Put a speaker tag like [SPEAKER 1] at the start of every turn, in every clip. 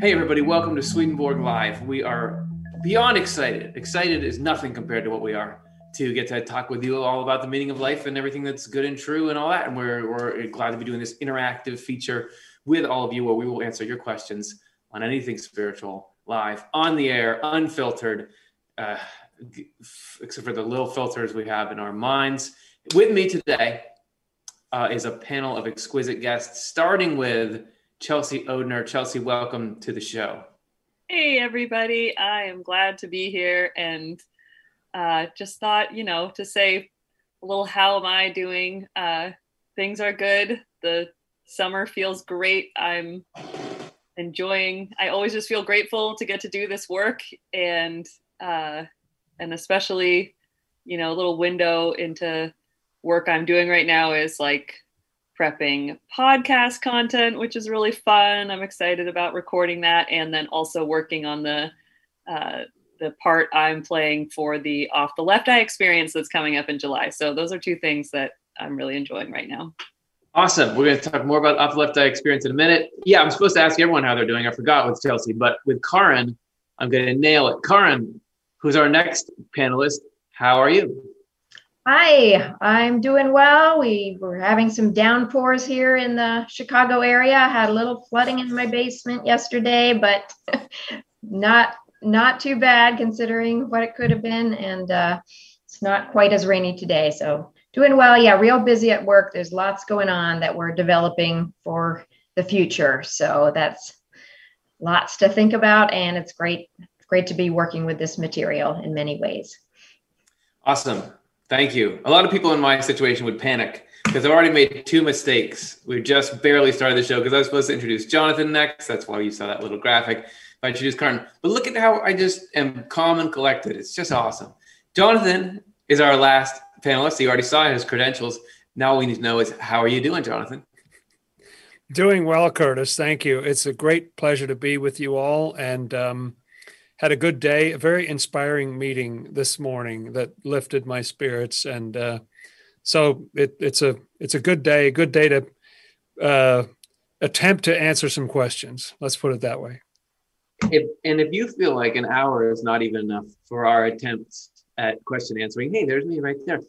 [SPEAKER 1] Hey, everybody, welcome to Swedenborg Live. We are beyond excited. Excited is nothing compared to what we are to get to talk with you all about the meaning of life and everything that's good and true and all that. And we're, we're glad to be doing this interactive feature with all of you where we will answer your questions on anything spiritual, live, on the air, unfiltered, uh, except for the little filters we have in our minds. With me today uh, is a panel of exquisite guests, starting with Chelsea Odhner. Chelsea, welcome to the show.
[SPEAKER 2] Hey, everybody. I am glad to be here and uh, just thought, you know, to say a little how am I doing? Uh, things are good. The summer feels great. I'm enjoying, I always just feel grateful to get to do this work and, uh, and especially, you know, a little window into work I'm doing right now is like prepping podcast content, which is really fun. I'm excited about recording that, and then also working on the uh, the part I'm playing for the Off the Left Eye experience that's coming up in July. So those are two things that I'm really enjoying right now.
[SPEAKER 1] Awesome. We're going to talk more about Off the Left Eye experience in a minute. Yeah, I'm supposed to ask everyone how they're doing. I forgot with Chelsea, but with Karin, I'm going to nail it. Karin, who's our next panelist, how are you?
[SPEAKER 3] Hi, I'm doing well. We were having some downpours here in the Chicago area. I had a little flooding in my basement yesterday, but not not too bad considering what it could have been. And uh, it's not quite as rainy today. So doing well. Yeah, real busy at work. There's lots going on that we're developing for the future. So that's lots to think about, and it's great great to be working with this material in many ways.
[SPEAKER 1] Awesome. Thank you. A lot of people in my situation would panic because I've already made two mistakes. We just barely started the show because I was supposed to introduce Jonathan next. That's why you saw that little graphic. I introduced Karin. But look at how I just am calm and collected. It's just awesome. Jonathan is our last panelist. You already saw his credentials. Now all we need to know is how are you doing, Jonathan?
[SPEAKER 4] Doing well, Curtis. Thank you. It's a great pleasure to be with you all. And um, had a good day, a very inspiring meeting this morning that lifted my spirits, and uh, so it, it's a it's a good day, a good day to uh, attempt to answer some questions. Let's put it that way.
[SPEAKER 1] If, and if you feel like an hour is not even enough for our attempts at question answering, hey, there's me right there.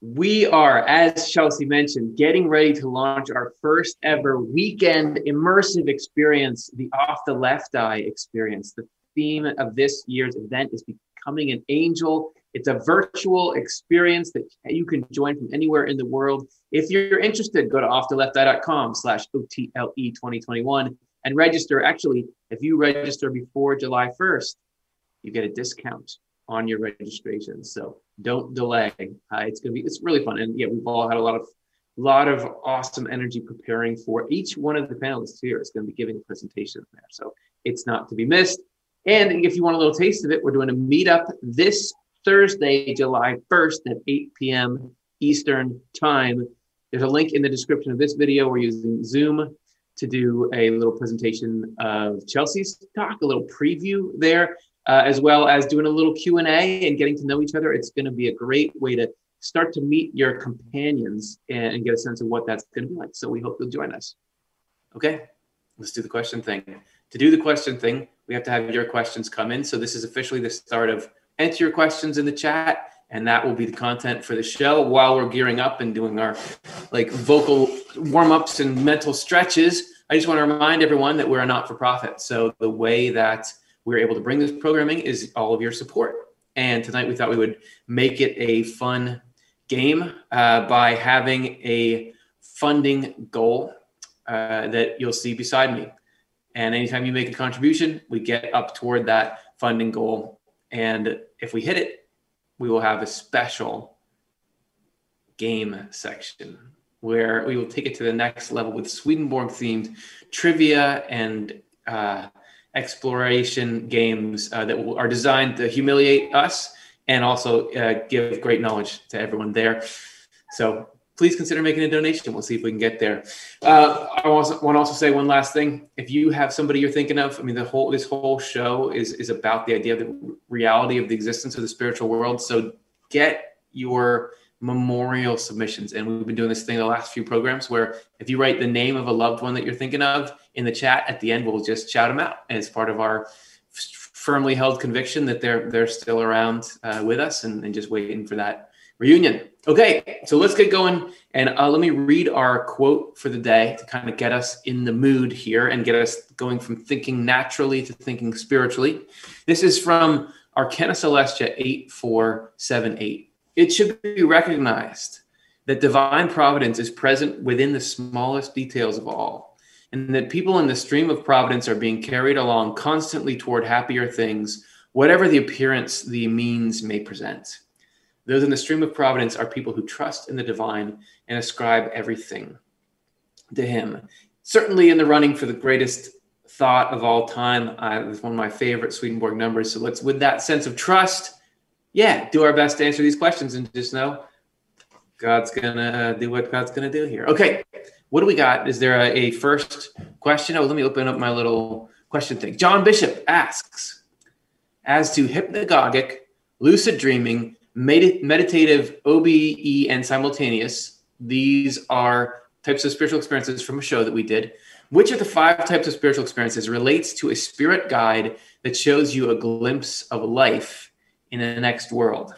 [SPEAKER 1] We are, as Chelsea mentioned, getting ready to launch our first ever weekend immersive experience, the Off the Left Eye experience, the theme of this year's event is becoming an angel. It's a virtual experience that you can join from anywhere in the world. If you're interested, go to offthelefteye.com slash OTLE 2021 and register. Actually, if you register before July 1st, you get a discount on your registration. So don't delay. Uh, it's going to be, it's really fun. And yeah, we've all had a lot of, lot of awesome energy preparing for each one of the panelists here. It's going to be giving a presentation there. So it's not to be missed. And if you want a little taste of it, we're doing a meetup this Thursday, July 1st at 8 p.m. Eastern Time. There's a link in the description of this video. We're using Zoom to do a little presentation of Chelsea's talk, a little preview there, uh, as well as doing a little Q&A and getting to know each other. It's going to be a great way to start to meet your companions and, and get a sense of what that's going to be like. So we hope you'll join us. Okay, let's do the question thing. To do the question thing, we have to have your questions come in. So this is officially the start of enter your questions in the chat and that will be the content for the show while we're gearing up and doing our like vocal warm-ups and mental stretches. I just want to remind everyone that we're a not-for-profit. So the way that we're able to bring this programming is all of your support. And tonight we thought we would make it a fun game uh, by having a funding goal uh, that you'll see beside me and anytime you make a contribution, we get up toward that funding goal. And if we hit it, we will have a special game section where we will take it to the next level with Swedenborg themed trivia and uh, exploration games uh, that are designed to humiliate us and also uh, give great knowledge to everyone there. So please consider making a donation. We'll see if we can get there. Uh, I also want to also say one last thing. If you have somebody you're thinking of, I mean, the whole this whole show is is about the idea of the reality of the existence of the spiritual world. So get your memorial submissions. And we've been doing this thing the last few programs where if you write the name of a loved one that you're thinking of in the chat at the end, we'll just shout them out. And it's part of our firmly held conviction that they're they're still around uh, with us and, and just waiting for that reunion. Okay, so let's get going. And uh, let me read our quote for the day to kind of get us in the mood here and get us going from thinking naturally to thinking spiritually. This is from Arcana Coelestia 8478. It should be recognized that divine providence is present within the smallest details of all, and that people in the stream of providence are being carried along constantly toward happier things, whatever the appearance the means may present. Those in the stream of providence are people who trust in the divine and ascribe everything to Him. Certainly in the running for the greatest thought of all time. Uh, it's one of my favorite Swedenborg numbers. So let's, with that sense of trust, yeah, do our best to answer these questions and just know God's gonna do what God's gonna do here. Okay, what do we got? Is there a, a first question? Oh, let me open up my little question thing. John Bishop asks, as to hypnagogic, lucid dreaming, med- meditative, OBE, and simultaneous, these are types of spiritual experiences from a show that we did. Which of the five types of spiritual experiences relates to a spirit guide that shows you a glimpse of life in the next world?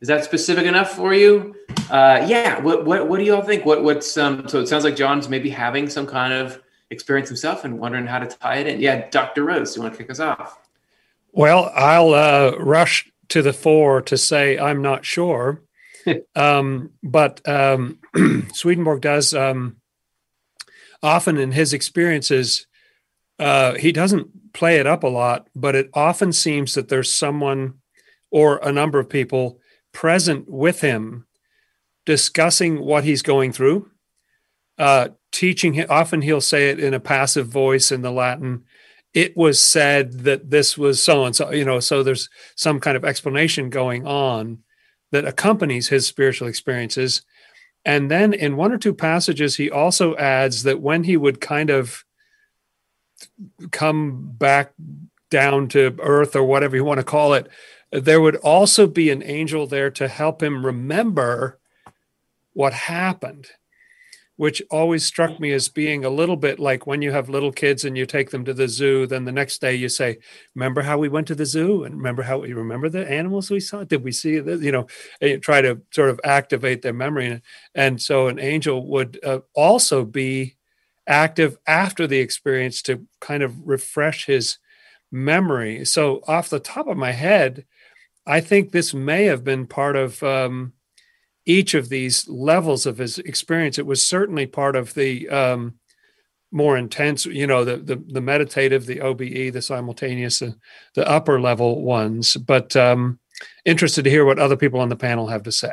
[SPEAKER 1] Is that specific enough for you? Uh, yeah. What, what What do you all think? What What's um? So it sounds like John's maybe having some kind of experience himself and wondering how to tie it in. Yeah, Dr. Rose, you want to kick us off?
[SPEAKER 4] Well, I'll uh, rush to the fore to say I'm not sure, um, but um, Swedenborg does um, often in his experiences, uh, he doesn't play it up a lot, but it often seems that there's someone or a number of people present with him discussing what he's going through, uh, teaching him. Often he'll say it in a passive voice in the Latin. It was said that this was so and so, you know, so there's some kind of explanation going on that accompanies his spiritual experiences. And then in one or two passages, he also adds that when he would kind of come back down to earth or whatever you want to call it, there would also be an angel there to help him remember what happened which always struck me as being a little bit like when you have little kids and you take them to the zoo then the next day you say remember how we went to the zoo? And remember how we remember the animals we saw? Did we see this you know you try to sort of activate their memory. And so an angel would uh, also be active after the experience to kind of refresh his memory. So off the top of my head i think this may have been part of um, each of these levels of his experience. It was certainly part of the um, more intense, you know, the, the, the meditative, the OBE, the simultaneous, the, the upper level ones. But um, interested to hear what other people on the panel have to say.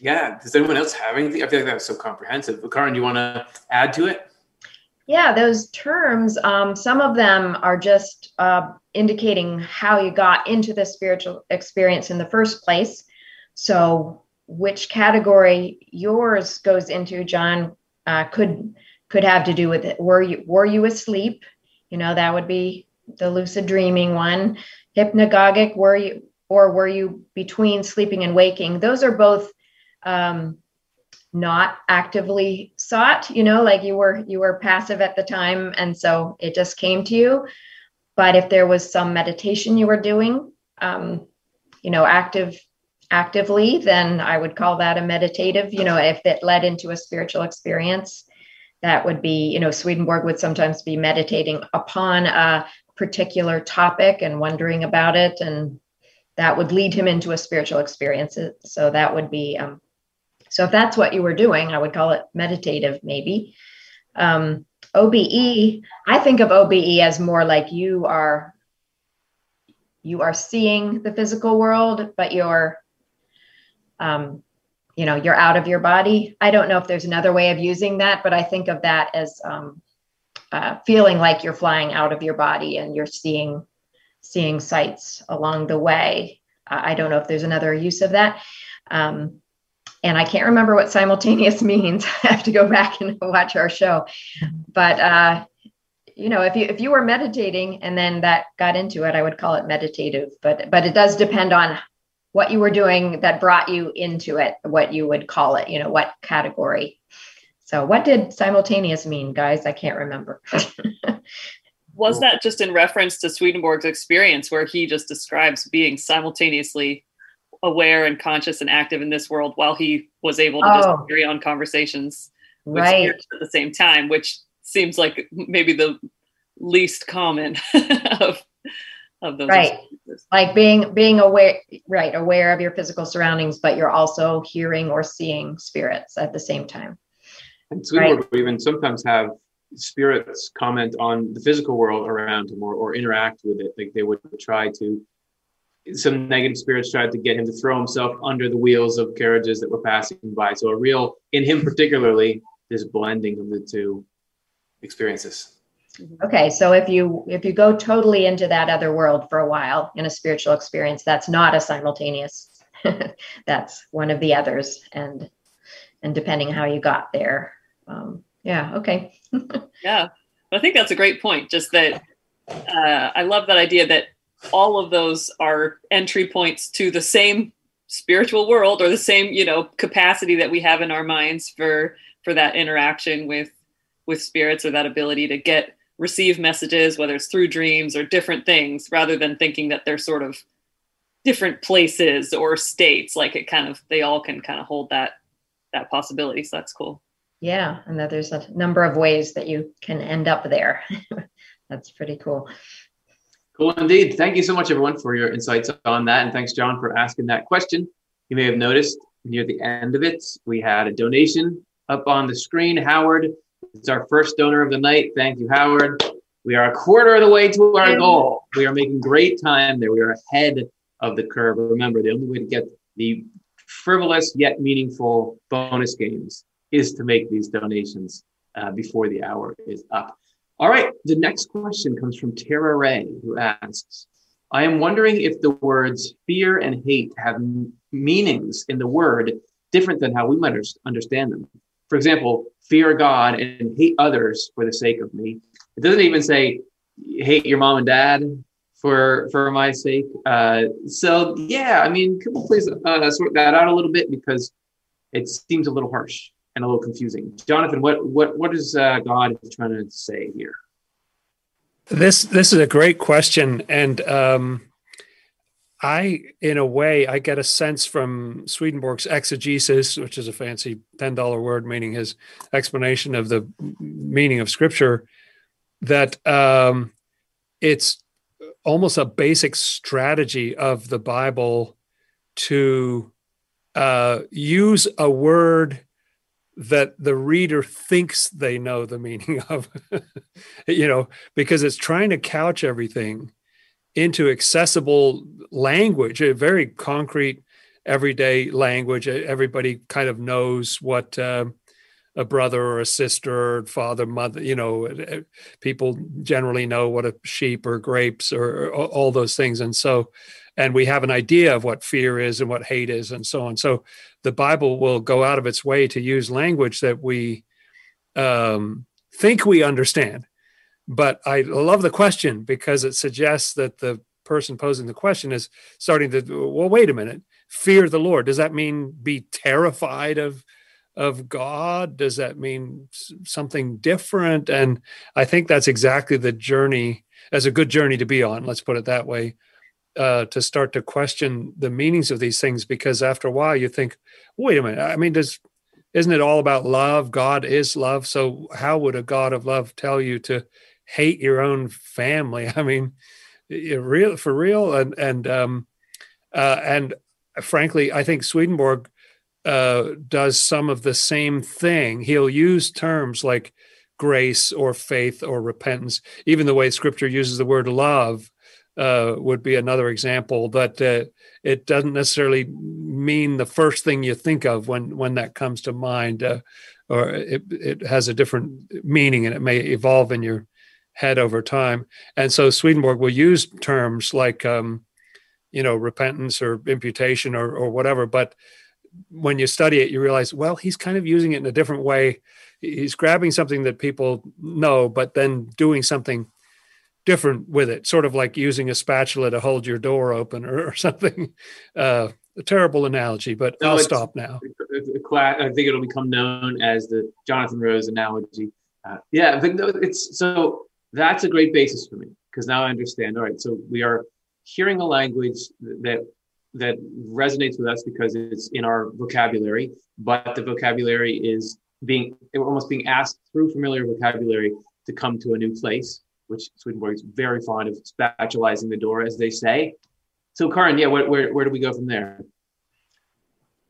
[SPEAKER 1] Yeah. Does anyone else have anything? I feel like that was so comprehensive. But Karin, do you want to add to it?
[SPEAKER 3] Yeah, those terms, um, some of them are just uh, indicating how you got into the spiritual experience in the first place. So, which category yours goes into, John, uh, could could have to do with it. Were you were you asleep? You know, that would be the lucid dreaming one. Hypnagogic, were you or were you between sleeping and waking? Those are both um, not actively sought you know like you were you were passive at the time and so it just came to you but if there was some meditation you were doing um, you know active actively then i would call that a meditative you know if it led into a spiritual experience that would be you know swedenborg would sometimes be meditating upon a particular topic and wondering about it and that would lead him into a spiritual experience so that would be um, so if that's what you were doing, I would call it meditative, maybe. Um, OBE, I think of OBE as more like you are you are seeing the physical world, but you're um, you know you're out of your body. I don't know if there's another way of using that, but I think of that as um, uh, feeling like you're flying out of your body and you're seeing seeing sights along the way. I don't know if there's another use of that. Um, and I can't remember what simultaneous means. I have to go back and watch our show. But uh, you know, if you if you were meditating and then that got into it, I would call it meditative. But but it does depend on what you were doing that brought you into it, what you would call it, you know, what category. So, what did simultaneous mean, guys? I can't remember.
[SPEAKER 2] Was that just in reference to Swedenborg's experience, where he just describes being simultaneously aware and conscious and active in this world while he was able to oh. just carry on conversations
[SPEAKER 3] right.
[SPEAKER 2] at the same time, which seems like maybe the least common of of those
[SPEAKER 3] right. like being being aware right aware of your physical surroundings but you're also hearing or seeing spirits at the same time.
[SPEAKER 1] And Swedenborg right. even sometimes have spirits comment on the physical world around him or, or interact with it. Like they would try to some negative spirits tried to get him to throw himself under the wheels of carriages that were passing by. So a real in him particularly this blending of the two experiences.
[SPEAKER 3] Okay, so if you if you go totally into that other world for a while in a spiritual experience, that's not a simultaneous. that's one of the others, and and depending how you got there, um, yeah, okay.
[SPEAKER 2] yeah, I think that's a great point. Just that uh, I love that idea that all of those are entry points to the same spiritual world or the same you know capacity that we have in our minds for for that interaction with with spirits or that ability to get receive messages, whether it's through dreams or different things, rather than thinking that they're sort of different places or states. Like it kind of, they all can kind of hold that that possibility. So that's cool.
[SPEAKER 3] Yeah, and that there's a number of ways that you can end up there. that's pretty cool.
[SPEAKER 1] Cool indeed. Thank you so much, everyone, for your insights on that. And thanks, John, for asking that question. You may have noticed near the end of it, we had a donation up on the screen. Howard it's our first donor of the night. Thank you, Howard. We are a quarter of the way to our goal. We are making great time there. We are ahead of the curve. Remember, the only way to get the frivolous yet meaningful bonus games is to make these donations uh, before the hour is up. All right, the next question comes from Tara Ray, who asks I am wondering if the words fear and hate have meanings in the word different than how we might understand them. For example, fear God and hate others for the sake of me. It doesn't even say hate your mom and dad for for my sake. Uh, so yeah, I mean, could we please uh, sort that out a little bit because it seems a little harsh and a little confusing. Jonathan, what what what is uh, God trying to say here?
[SPEAKER 4] This this is a great question, and um, I, in a way, I get a sense from Swedenborg's exegesis, which is a fancy $10 word meaning his explanation of the meaning of scripture, that um, it's almost a basic strategy of the Bible to uh, use a word that the reader thinks they know the meaning of, you know, because it's trying to couch everything into accessible language, a very concrete, everyday language. Everybody kind of knows what uh, a brother or a sister father, mother, you know, people generally know what a sheep or grapes or, or all those things. And so, and we have an idea of what fear is and what hate is and so on. So the Bible will go out of its way to use language that we um, think we understand but I love the question because it suggests that the person posing the question is starting to well wait a minute. Fear the lord. Does that mean be terrified of of god? Does that mean something different? And i think that's exactly the journey as a good journey to be on let's put it that way uh, to start to question the meanings of these things because after a while you think wait a minute i mean does isn't it all about love? God is love. So how would a god of love tell you to hate your own family. I mean, real for real, and and um, uh, and frankly, I think Swedenborg uh, does some of the same thing. He'll use terms like grace or faith or repentance. Even the way Scripture uses the word love uh, would be another example. That uh, it doesn't necessarily mean the first thing you think of when when that comes to mind, uh, or it it has a different meaning and it may evolve in your had over time. And so Swedenborg will use terms like, um, you know, repentance or imputation or, or whatever. But when you study it, you realize, well, he's kind of using it in a different way. He's grabbing something that people know, but then doing something different with it, sort of like using a spatula to hold your door open or, or something. Uh, a terrible analogy, but no, I'll stop now.
[SPEAKER 1] I think it'll become known as the Jonathan Rose analogy. Uh, yeah, but no, it's so that's a great basis for me because now I understand. All right, so we are hearing a language that that resonates with us because it's in our vocabulary, but the vocabulary is being almost being asked through familiar vocabulary to come to a new place, which Swedenborg is very fond of spatulizing the door, as they say. So, Karin, yeah, where, where, where do we go from there?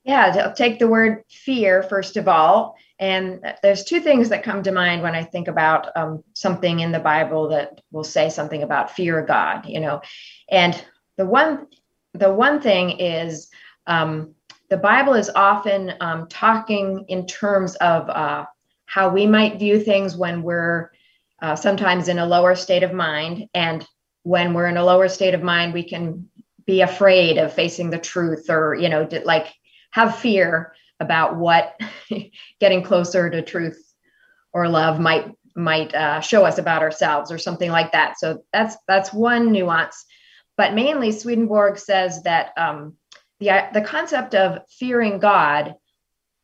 [SPEAKER 3] Yeah, take the word fear first of all. And there's two things that come to mind when I think about um, something in the Bible that will say something about fear of God, you know. And the one, the one thing is um, the Bible is often um, talking in terms of uh, how we might view things when we're uh, sometimes in a lower state of mind. And when we're in a lower state of mind, we can be afraid of facing the truth or, you know, like have fear about what getting closer to truth or love might might uh, show us about ourselves or something like that. So that's that's one nuance. But mainly, Swedenborg says that um, the the concept of fearing God,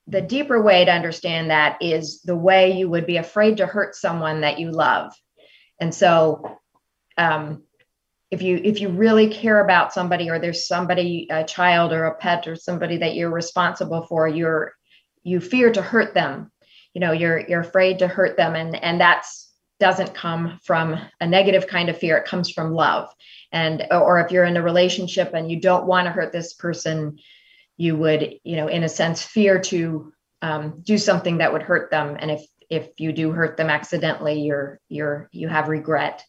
[SPEAKER 3] the deeper way to understand that is the way you would be afraid to hurt someone that you love, and so um, if you if you really care about somebody or there's somebody a child or a pet or somebody that you're responsible for you're you fear to hurt them. You know you're you're afraid to hurt them and and that's doesn't come from a negative kind of fear. It comes from love. And or if you're in a relationship and you don't want to hurt this person you would you know in a sense fear to um, do something that would hurt them. And if if you do hurt them accidentally you're you're you have regret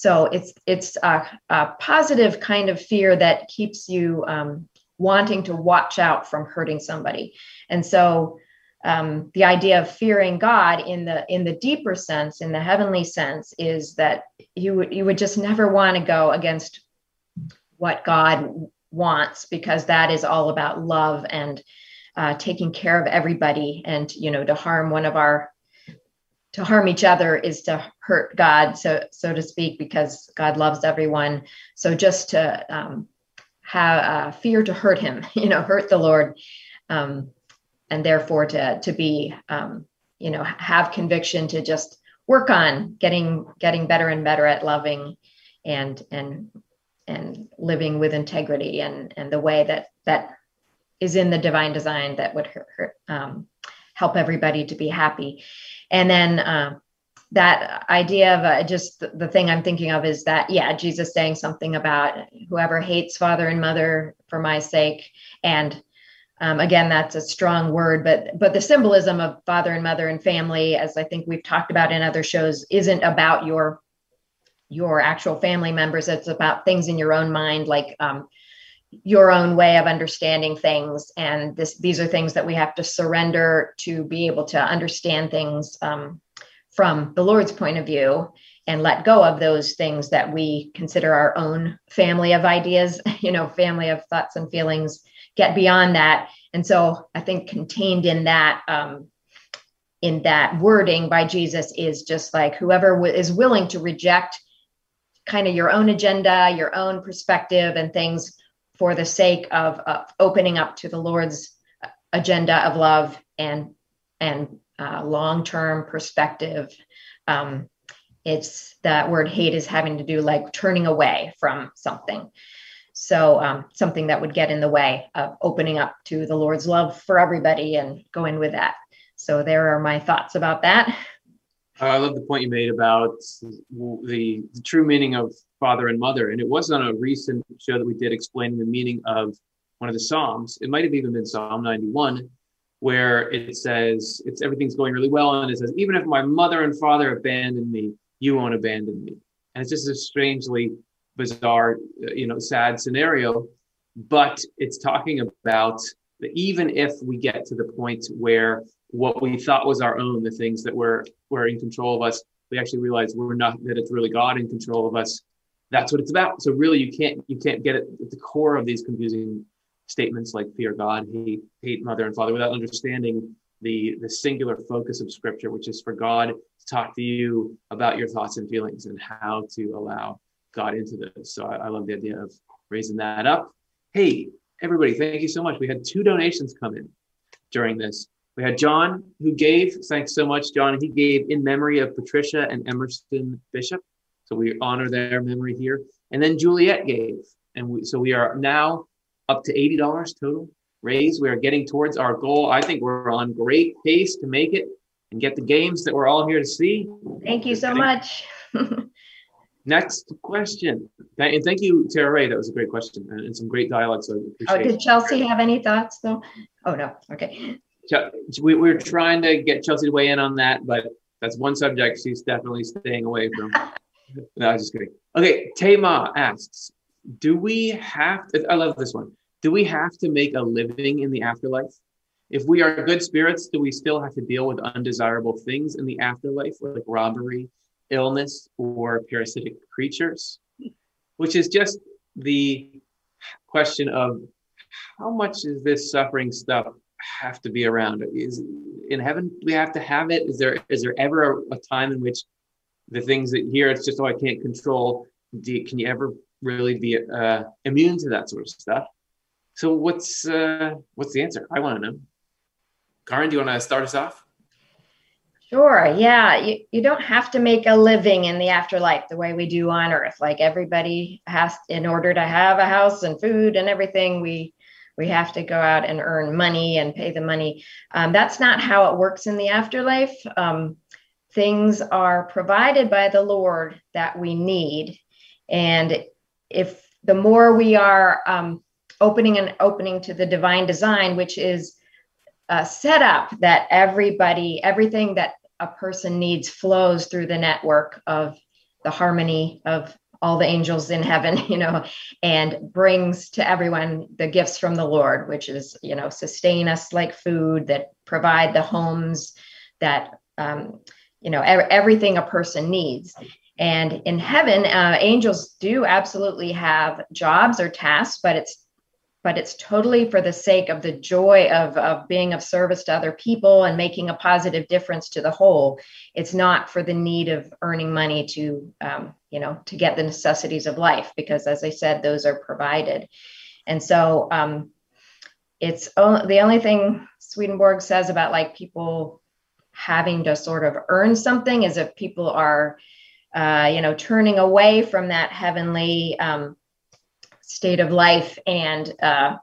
[SPEAKER 3] so it's it's a, a positive kind of fear that keeps you um, wanting to watch out from hurting somebody. And so um, the idea of fearing God in the in the deeper sense, in the heavenly sense, is that you would you would just never want to go against what God wants because that is all about love and uh, taking care of everybody and you know to harm one of our to harm each other is to hurt God, so so to speak, because God loves everyone. So just to um, have uh, fear to hurt Him, you know, hurt the Lord, um, and therefore to to be, um, you know, have conviction to just work on getting getting better and better at loving, and and and living with integrity and and the way that that is in the divine design that would hurt, hurt, um, help everybody to be happy and then uh, that idea of uh, just the, thing I'm thinking of is that, yeah, Jesus saying something about whoever hates father and mother for my sake. And um, again, that's a strong word, but but the symbolism of father and mother and family, as I think we've talked about in other shows, isn't about your your actual family members. It's about things in your own mind, like um, your own way of understanding things. And this these are things that we have to surrender to be able to understand things um, from the lord's point of view and let go of those things that we consider our own family of ideas you know family of thoughts and feelings get beyond that. And so i think contained in that um, in that wording by jesus is just like whoever w- is willing to reject kind of your own agenda your own perspective and things for the sake of, opening up to the Lord's agenda of love and and uh, long-term perspective. Um, it's that word hate is having to do like turning away from something. So um, something that would get in the way of opening up to the Lord's love for everybody and going with that. So there are my thoughts about that.
[SPEAKER 1] Uh, I love the point you made about the, the true meaning of father and mother. And it was on a recent show that we did explaining the meaning of one of the Psalms. It might have even been Psalm 91, where it says, it's everything's going really well. And it says, even if my mother and father abandon me, you won't abandon me. And it's just a strangely bizarre, uh, you know, sad scenario. But it's talking about that even if we get to the point where what we thought was our own, the things that were were in control of us, we actually realize we're not that it's really God in control of us that's what it's about. So really, you can't you can't get at the core of these confusing statements like fear God, hate, hate mother and father, without understanding the the singular focus of Scripture, which is for God to talk to you about your thoughts and feelings and how to allow God into this. So I, I love the idea of raising that up. Hey, everybody, thank you so much. We had two donations come in during this. We had John who gave. Thanks so much, John. He gave in memory of Patricia and Emerson Bishop. So we honor their memory here. And then Juliet gave. And we, so we are now up to $80 total raised. We are getting towards our goal. I think we're on great pace to make it and get the games that we're all here to see.
[SPEAKER 3] Thank you so much.
[SPEAKER 1] Next question. And thank you, Tara Ray. That was a great question and some great dialogue. So
[SPEAKER 3] oh, did Chelsea have any thoughts though? Oh no. Okay.
[SPEAKER 1] We, we're trying to get Chelsea to weigh in on that, but that's one subject she's definitely staying away from. no, I was just kidding. Okay, Tama asks, do we have to, I love this one. Do we have to make a living in the afterlife? If we are good spirits, do we still have to deal with undesirable things in the afterlife, like robbery, illness, or parasitic creatures? Which is just the question of how much is this suffering stuff have to be around? Is in heaven we have to have it? Is there is there ever a, a time in which the things that here it's just oh I can't control? You, can you ever really be uh, immune to that sort of stuff? So what's uh, what's the answer? I want to know. Karin, do you want to start us off?
[SPEAKER 3] Sure. Yeah. You, you don't have to make a living in the afterlife the way we do on earth. Like everybody has, in order to have a house and food and everything, we we have to go out and earn money and pay the money. Um, that's not how it works in the afterlife. Um, things are provided by the Lord that we need. And if the more we are um, opening and opening to the divine design, which is uh, set up that everybody, everything that a person needs flows through the network of the harmony of all the angels in heaven, you know, and brings to everyone the gifts from the Lord, which is, you know, sustain us like food, that provide the homes that, um, you know, everything a person needs. And in heaven, uh, angels do absolutely have jobs or tasks, but it's but it's totally for the sake of the joy of, of being of service to other people and making a positive difference to the whole. It's not for the need of earning money to, um, you know, to get the necessities of life, because as I said, those are provided. And so um, it's only, the only thing Swedenborg says about like people having to sort of earn something is if people are uh, you know, turning away from that heavenly um, state of life and, uh,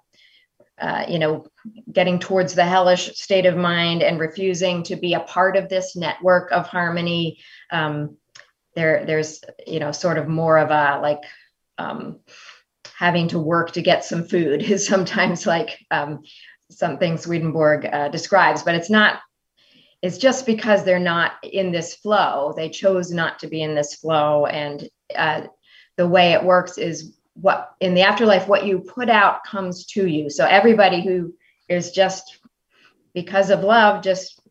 [SPEAKER 3] uh, you know, getting towards the hellish state of mind and refusing to be a part of this network of harmony. Um, there, there's, you know, sort of more of a like um, having to work to get some food is sometimes like um, something Swedenborg uh, describes, but it's not it's just because they're not in this flow. They chose not to be in this flow. And uh, the way it works is what in the afterlife, what you put out comes to you. So everybody who is just because of love, just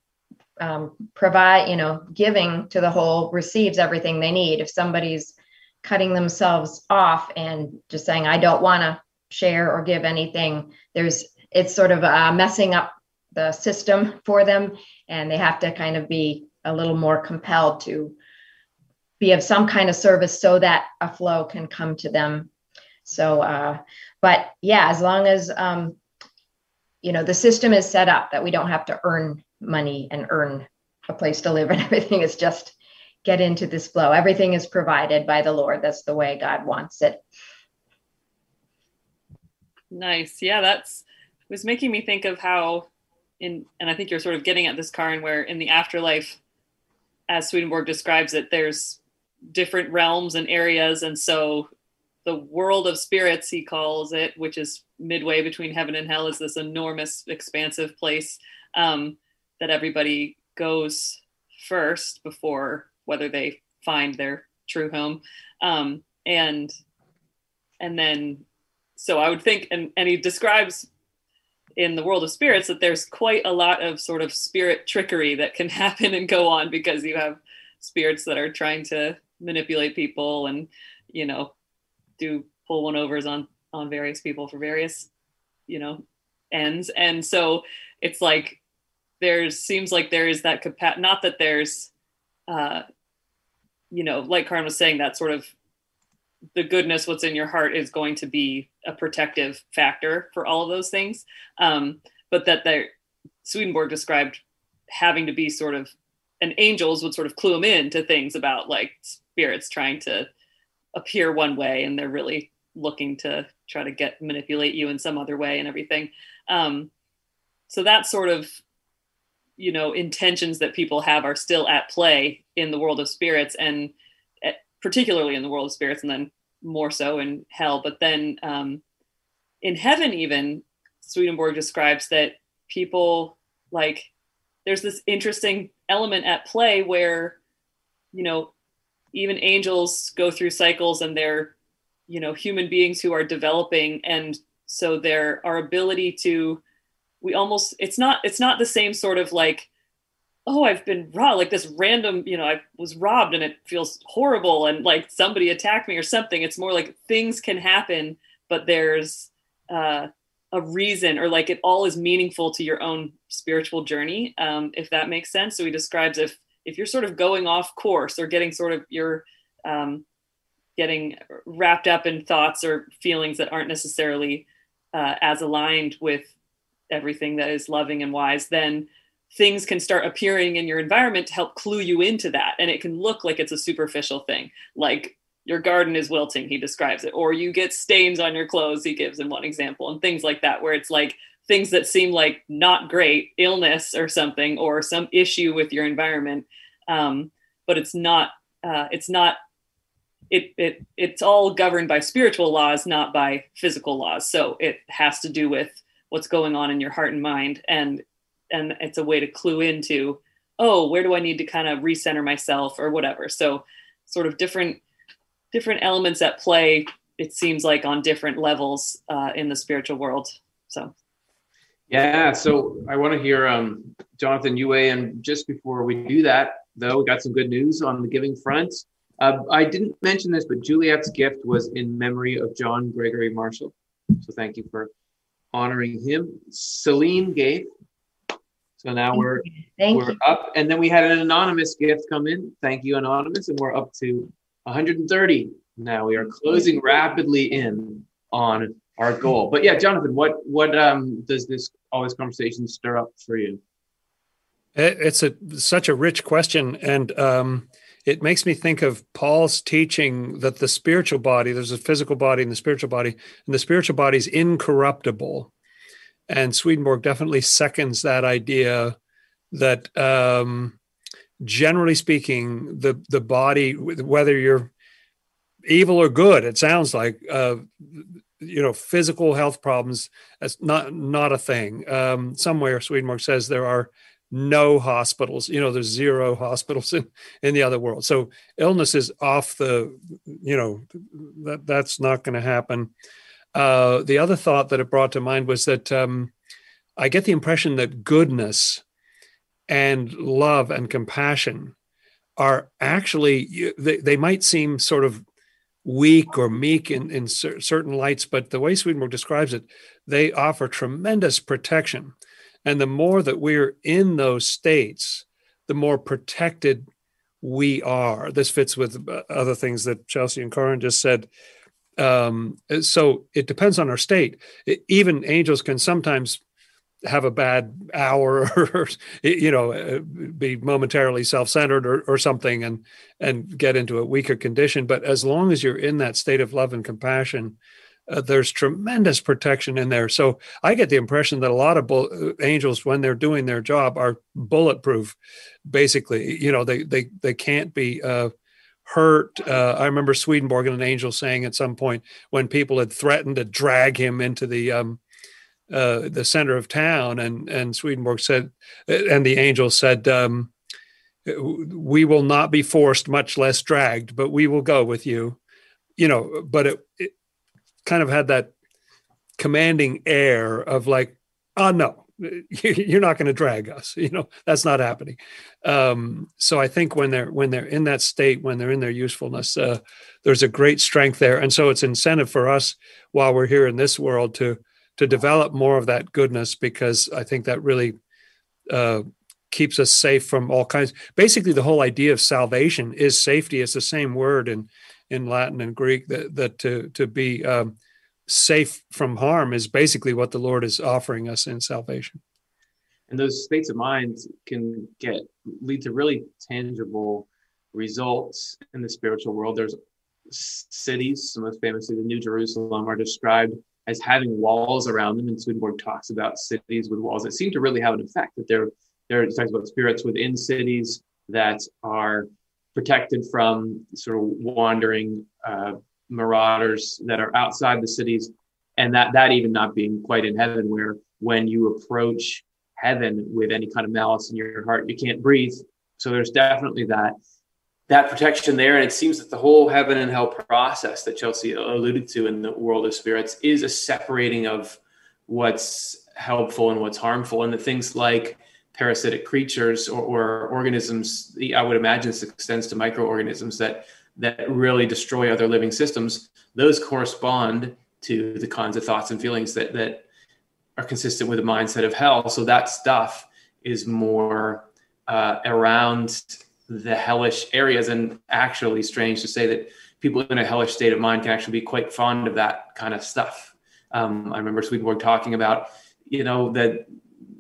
[SPEAKER 3] um, provide, you know, giving to the whole receives everything they need. If somebody's cutting themselves off and just saying, I don't want to share or give anything, there's, it's sort of uh, messing up the system for them and they have to kind of be a little more compelled to be of some kind of service so that a flow can come to them so uh, but yeah as long as um, you know the system is set up that we don't have to earn money and earn a place to live and everything is just get into this flow. Everything is provided by the lord. That's the way god wants it.
[SPEAKER 2] Nice. Yeah that's was making me think of how in and I think you're sort of getting at this, Karin, where in the afterlife, as Swedenborg describes it, there's different realms and areas, and so the world of spirits, he calls it, which is midway between heaven and hell, is this enormous, expansive place um, that everybody goes first before whether they find their true home, um, and and then so I would think, and and he describes in the world of spirits that there's quite a lot of sort of spirit trickery that can happen and go on because you have spirits that are trying to manipulate people and you know do pull one overs on on various people for various you know ends and so it's like there seems like there is that capacity not that there's uh you know like Karin was saying that sort of the goodness, what's in your heart, is going to be a protective factor for all of those things. Um, but that they Swedenborg described having to be sort of, and angels would sort of clue them in to things about like spirits trying to appear one way, and they're really looking to try to get manipulate you in some other way and everything. Um, so that sort of you know intentions that people have are still at play in the world of spirits and eh, particularly in the world of spirits and then more so in hell but then um, in heaven even swedenborg describes that people like there's this interesting element at play where you know even angels go through cycles and they're you know human beings who are developing. And so their our ability to we almost it's not it's not the same sort of like oh i've been robbed like this random you know i was robbed and it feels horrible and like somebody attacked me or something. It's more like things can happen but there's uh, a reason or like it all is meaningful to your own spiritual journey um, if that makes sense. So he describes if if you're sort of going off course or getting sort of your um, getting wrapped up in thoughts or feelings that aren't necessarily uh, as aligned with everything that is loving and wise, then things can start appearing in your environment to help clue you into that. And it can look like it's a superficial thing, like your garden is wilting, he describes it, or you get stains on your clothes, he gives in one example, and things like that, where it's like things that seem like not great, illness or something, or some issue with your environment. Um, but it's not, uh, it's not it, it it's all governed by spiritual laws not by physical laws. So it has to do with what's going on in your heart and mind. And and it's a way to clue into oh where do i need to kind of recenter myself or whatever. So sort of different different elements at play it seems like on different levels uh, in the spiritual world. So
[SPEAKER 1] yeah so i want to hear um, jonathan you weigh and just before we do that though we got some good news on the giving front uh, i didn't mention this but juliet's gift was in memory of john gregory marshall so thank you for honoring him. Celine gave. So now we're
[SPEAKER 3] Thank
[SPEAKER 1] we're
[SPEAKER 3] you.
[SPEAKER 1] up, and then we had an anonymous gift come in. Thank you, anonymous, and we're up to 130. Now we are closing rapidly in on our goal. But yeah, Jonathan, what what um does this all this conversation stir up for you?
[SPEAKER 4] It's a such a rich question, and um, it makes me think of Paul's teaching that the spiritual body, there's a physical body and the spiritual body, and the spiritual body is incorruptible. And Swedenborg definitely seconds that idea that um, generally speaking, the, the body, whether you're evil or good, it sounds like, uh, you know, physical health problems, that's not, not a thing. Um, somewhere Swedenborg says there are no hospitals you know there's zero hospitals in in the other world so illness is off the you know that that's not going to happen uh, the other thought that it brought to mind was that um, i get the impression that goodness and love and compassion are actually they, they might seem sort of weak or meek in, in certain lights but the way swedenborg describes it they offer tremendous protection and the more that we're in those states, the more protected we are. This fits with uh, other things that Chelsea and Karin just said. Um, so it depends on our state. even angels can sometimes have a bad hour or you know uh, be momentarily self-centered or, or something and and get into a weaker condition but as long as you're in that state of love and compassion uh, there's tremendous protection in there. So I get the impression that a lot of bull- uh, angels, when they're doing their job, are bulletproof. Basically, you know, they they they can't be uh, hurt. Uh, I remember Swedenborg and an angel saying at some point when people had threatened to drag him into the um, uh, the center of town, and and Swedenborg said, and the angel said. Um, we will not be forced, much less dragged, but we will go with you. You know, but it, it kind of had that commanding air of like, oh no, you're not going to drag us. You know, that's not happening. Um, so I think when they're when they're in that state, when they're in their usefulness, uh, there's a great strength there, and so it's incentive for us while we're here in this world to to develop more of that goodness because I think that really uh, keeps us safe from all kinds. Basically, the whole idea of salvation is safety. It's the same word in in Latin and Greek that, that to, to be um, safe from harm is basically what the Lord is offering us in salvation.
[SPEAKER 1] And those states of mind can get lead to really tangible results in the spiritual world. There's cities, most famously the New Jerusalem, are described as having walls around them. And Swedenborg talks about cities with walls that seem to really have an effect. That they're there, there talks about spirits within cities that are protected from sort of wandering uh, marauders that are outside the cities, and that that even not being quite in heaven, where when you approach heaven with any kind of malice in your heart, you can't breathe. So there's definitely that that protection there. And it seems that the whole heaven and hell process that Chelsea alluded to in the world of spirits is a separating of what's helpful and what's harmful. And the things like parasitic creatures or, or organisms, I would imagine this extends to microorganisms that that really destroy other living systems, those correspond to the kinds of thoughts and feelings that that are consistent with the mindset of hell. So that stuff is more uh, around the hellish areas. And actually, strange to say that people in a hellish state of mind can actually be quite fond of that kind of stuff. Um, I remember Swedenborg talking about, you know, that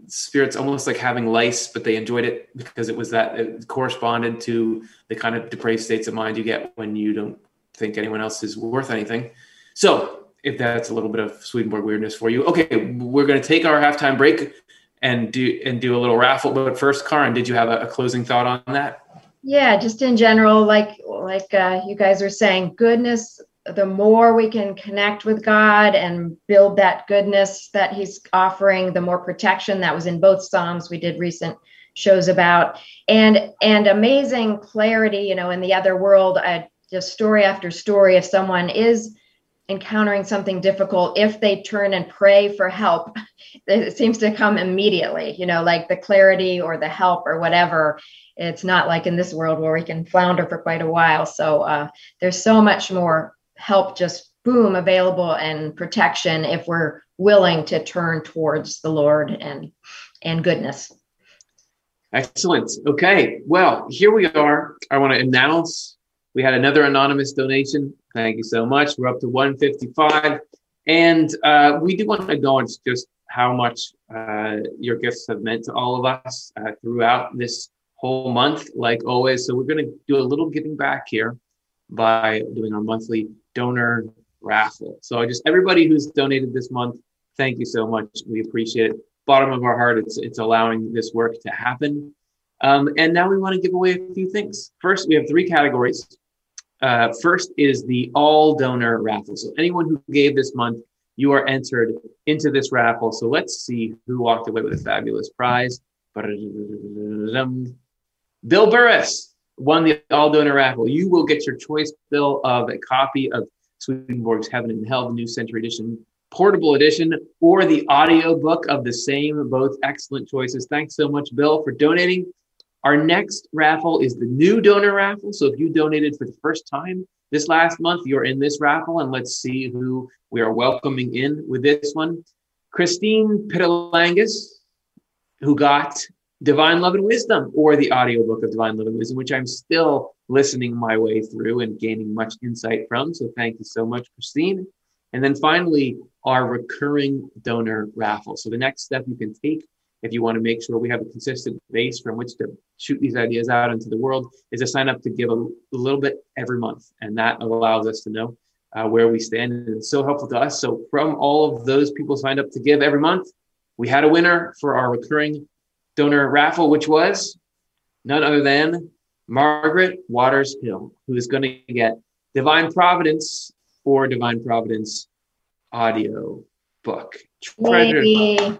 [SPEAKER 1] spirits almost like having lice, but they enjoyed it because it was that it corresponded to the kind of depraved states of mind you get when you don't think anyone else is worth anything. So, if that's a little bit of Swedenborg weirdness for you, okay, we're going to take our halftime break and do and do a little raffle. But first, Karin, did you have a, a closing thought on that?
[SPEAKER 3] Yeah just in general like like uh, you guys are saying goodness the more we can connect with god and build that goodness that he's offering the more protection that was in both psalms we did recent shows about. And and amazing clarity you know in the other world I, just story after story if someone is encountering something difficult if they turn and pray for help it seems to come immediately you know like the clarity or the help or whatever. It's not like in this world where we can flounder for quite a while. So uh, there's so much more help just boom available and protection if we're willing to turn towards the lord and and goodness.
[SPEAKER 1] Excellent. Okay. Well here we are. I want to announce we had another anonymous donation Thank you so much. We're up to 155. And uh, we do want to acknowledge just how much uh, your gifts have meant to all of us uh, throughout this whole month, like always. So we're going to do a little giving back here by doing our monthly donor raffle. So just everybody who's donated this month, thank you so much. We appreciate it. Bottom of our heart, it's it's allowing this work to happen. Um, and now we want to give away a few things. First, we have three categories. Uh, first is the all donor raffle. So anyone who gave this month, you are entered into this raffle. So let's see who walked away with a fabulous prize. Bill Burris won the all donor raffle. You will get your choice, Bill, of a copy of Swedenborg's Heaven and Hell, the New Century Edition, portable edition, or the audio book of the same. Both excellent choices. Thanks so much, Bill, for donating. Our next raffle is the new donor raffle. So if you donated for the first time this last month, you're in this raffle, and let's see who we are welcoming in with this one. Christine Pitalangus, who got Divine Love and Wisdom, or the audiobook of Divine Love and Wisdom, which I'm still listening my way through and gaining much insight from. So thank you so much, Christine. And then finally, our recurring donor raffle. So the next step you can take if you want to make sure we have a consistent base from which to shoot these ideas out into the world, is to sign up to give a, a little bit every month. And that allows us to know uh, where we stand. And it's so helpful to us. So, from all of those people signed up to give every month, we had a winner for our recurring donor raffle, which was none other than Margaret Waters Hill, who is going to get Divine Providence or Divine Providence audio book.
[SPEAKER 3] Treasure.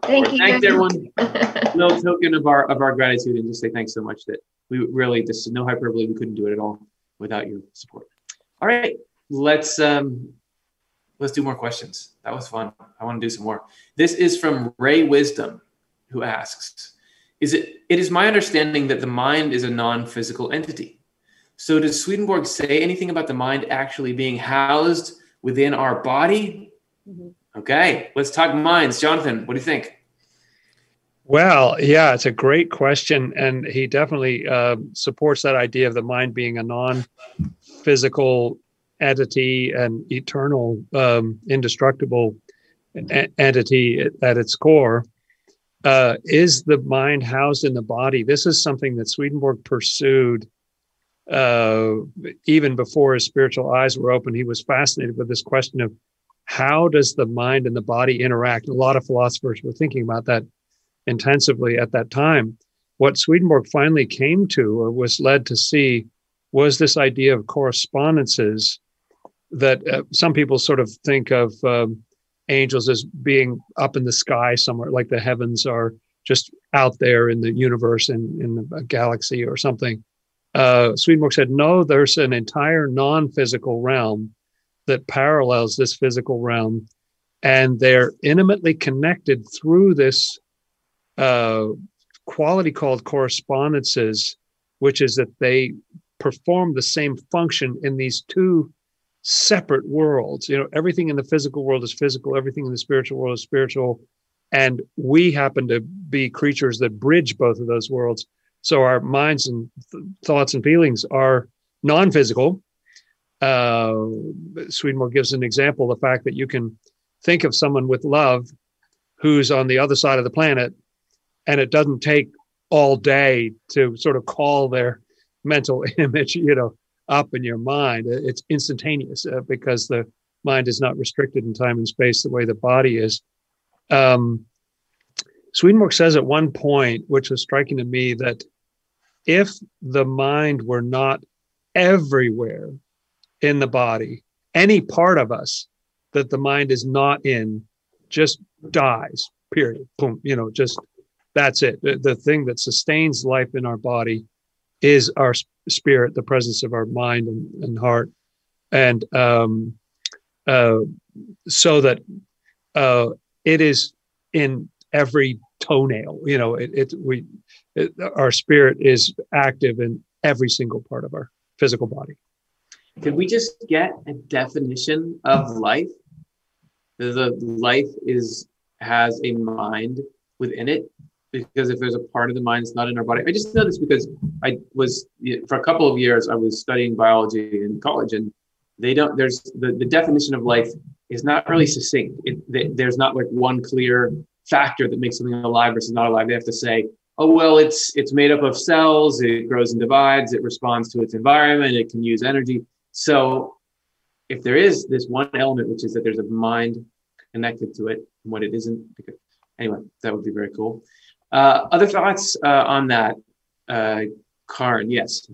[SPEAKER 3] Thank you.
[SPEAKER 1] Thanks everyone. no token of our of our gratitude and just say thanks so much that we really this is no hyperbole. We couldn't do it at all without your support. All right, let's um let's do more questions. That was fun. I want to do some more. This is from Ray Wisdom, who asks, "Is it? It is my understanding that the mind is a non-physical entity. So does Swedenborg say anything about the mind actually being housed within our body?" Mm-hmm. Okay, let's talk minds. Jonathan, what do you think?
[SPEAKER 4] Well, yeah, it's a great question. And he definitely uh, supports that idea of the mind being a non physical entity and eternal, um, indestructible a- entity at, at, its core. Uh, is the mind housed in the body? This is something that Swedenborg pursued uh, even before his spiritual eyes were open. He was fascinated with this question of how does the mind and the body interact? A lot of philosophers were thinking about that intensively at that time. What Swedenborg finally came to or was led to see was this idea of correspondences that uh, some people sort of think of um, angels as being up in the sky somewhere, like the heavens are just out there in the universe in, in a galaxy or something. Uh, Swedenborg said, no, there's an entire non physical realm that parallels this physical realm, and they're intimately connected through this uh, quality called correspondences, which is that they perform the same function in these two separate worlds. You know, everything in the physical world is physical, everything in the spiritual world is spiritual. And we happen to be creatures that bridge both of those worlds. So our minds and th- thoughts and feelings are non physical. Uh, Swedenborg gives an example the fact that you can think of someone with love who's on the other side of the planet, and it doesn't take all day to sort of call their mental image, you know, up in your mind. It's instantaneous uh, because the mind is not restricted in time and space the way the body is. Um, Swedenborg says at one point, which was striking to me, that if the mind were not everywhere in the body, any part of us that the mind is not in just dies, period. Boom, you know, just that's it. The, the thing that sustains life in our body is our spirit, the presence of our mind and, and heart, and um, uh, so that uh, it is in every toenail. You know, it, it we it, our spirit is active in every single part of our physical body.
[SPEAKER 1] Can we just get a definition of life? The life is has a mind within it because if there's a part of the mind that's not in our body, I just know this because I was for a couple of years I was studying biology in college, and they don't. There's the, the definition of life is not really succinct. It, there's not like one clear factor that makes something alive versus not alive. They have to say, oh well, it's it's made up of cells. It grows and divides. It responds to its environment. It can use energy. So if there is this one element, which is that there's a mind connected to it, and what it isn't, anyway, that would be very cool. Uh, other thoughts uh, on that, uh, Karin? Yes.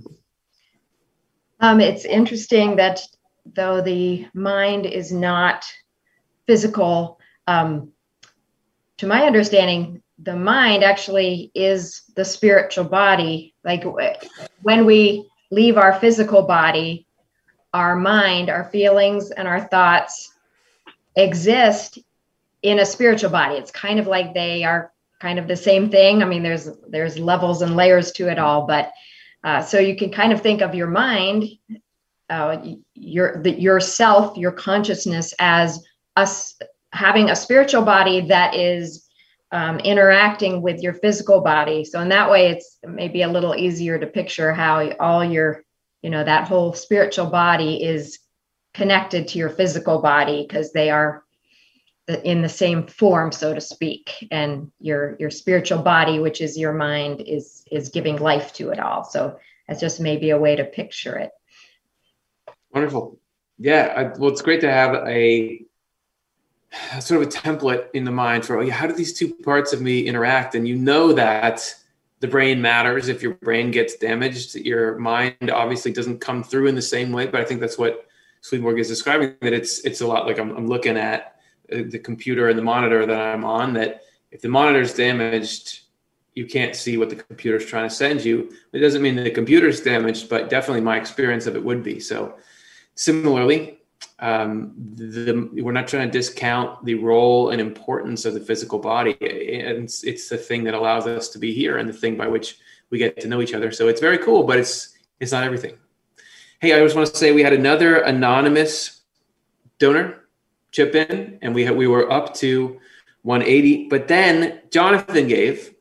[SPEAKER 3] Um, it's interesting that though the mind is not physical, um, to my understanding, the mind actually is the spiritual body. Like when we leave our physical body, our mind, our feelings, and our thoughts exist in a spiritual body. It's kind of like they are kind of the same thing. I mean, there's there's levels and layers to it all, but uh, so you can kind of think of your mind, uh, your the, yourself, your consciousness as us having a spiritual body that is um, interacting with your physical body. So in that way, it's maybe a little easier to picture how all your, you know, that whole spiritual body is connected to your physical body because they are in the same form so to speak. And your your spiritual body which is your mind is is giving life to it all. So that's just maybe a way to picture it.
[SPEAKER 1] Wonderful. Yeah I, well it's great to have a sort of a template in the mind for oh how do these two parts of me interact? And you know that the brain matters if your brain gets damaged your mind obviously doesn't come through in the same way but i think that's what swedenborg is describing that it's it's a lot like i'm, I'm looking at uh, the computer and the monitor that I'm on that if the monitor is damaged, you can't see what the computer is trying to send you. It doesn't mean the computer is damaged, but definitely my experience of it would be. So, similarly, um, the, we're not trying to discount the role and importance of the physical body. And it's, it's the thing that allows us to be here and the thing by which we get to know each other. So it's very cool, but it's it's not everything. Hey, I just want to say we had another anonymous donor chip in, and we had, we were up to 180. But then Jonathan gave,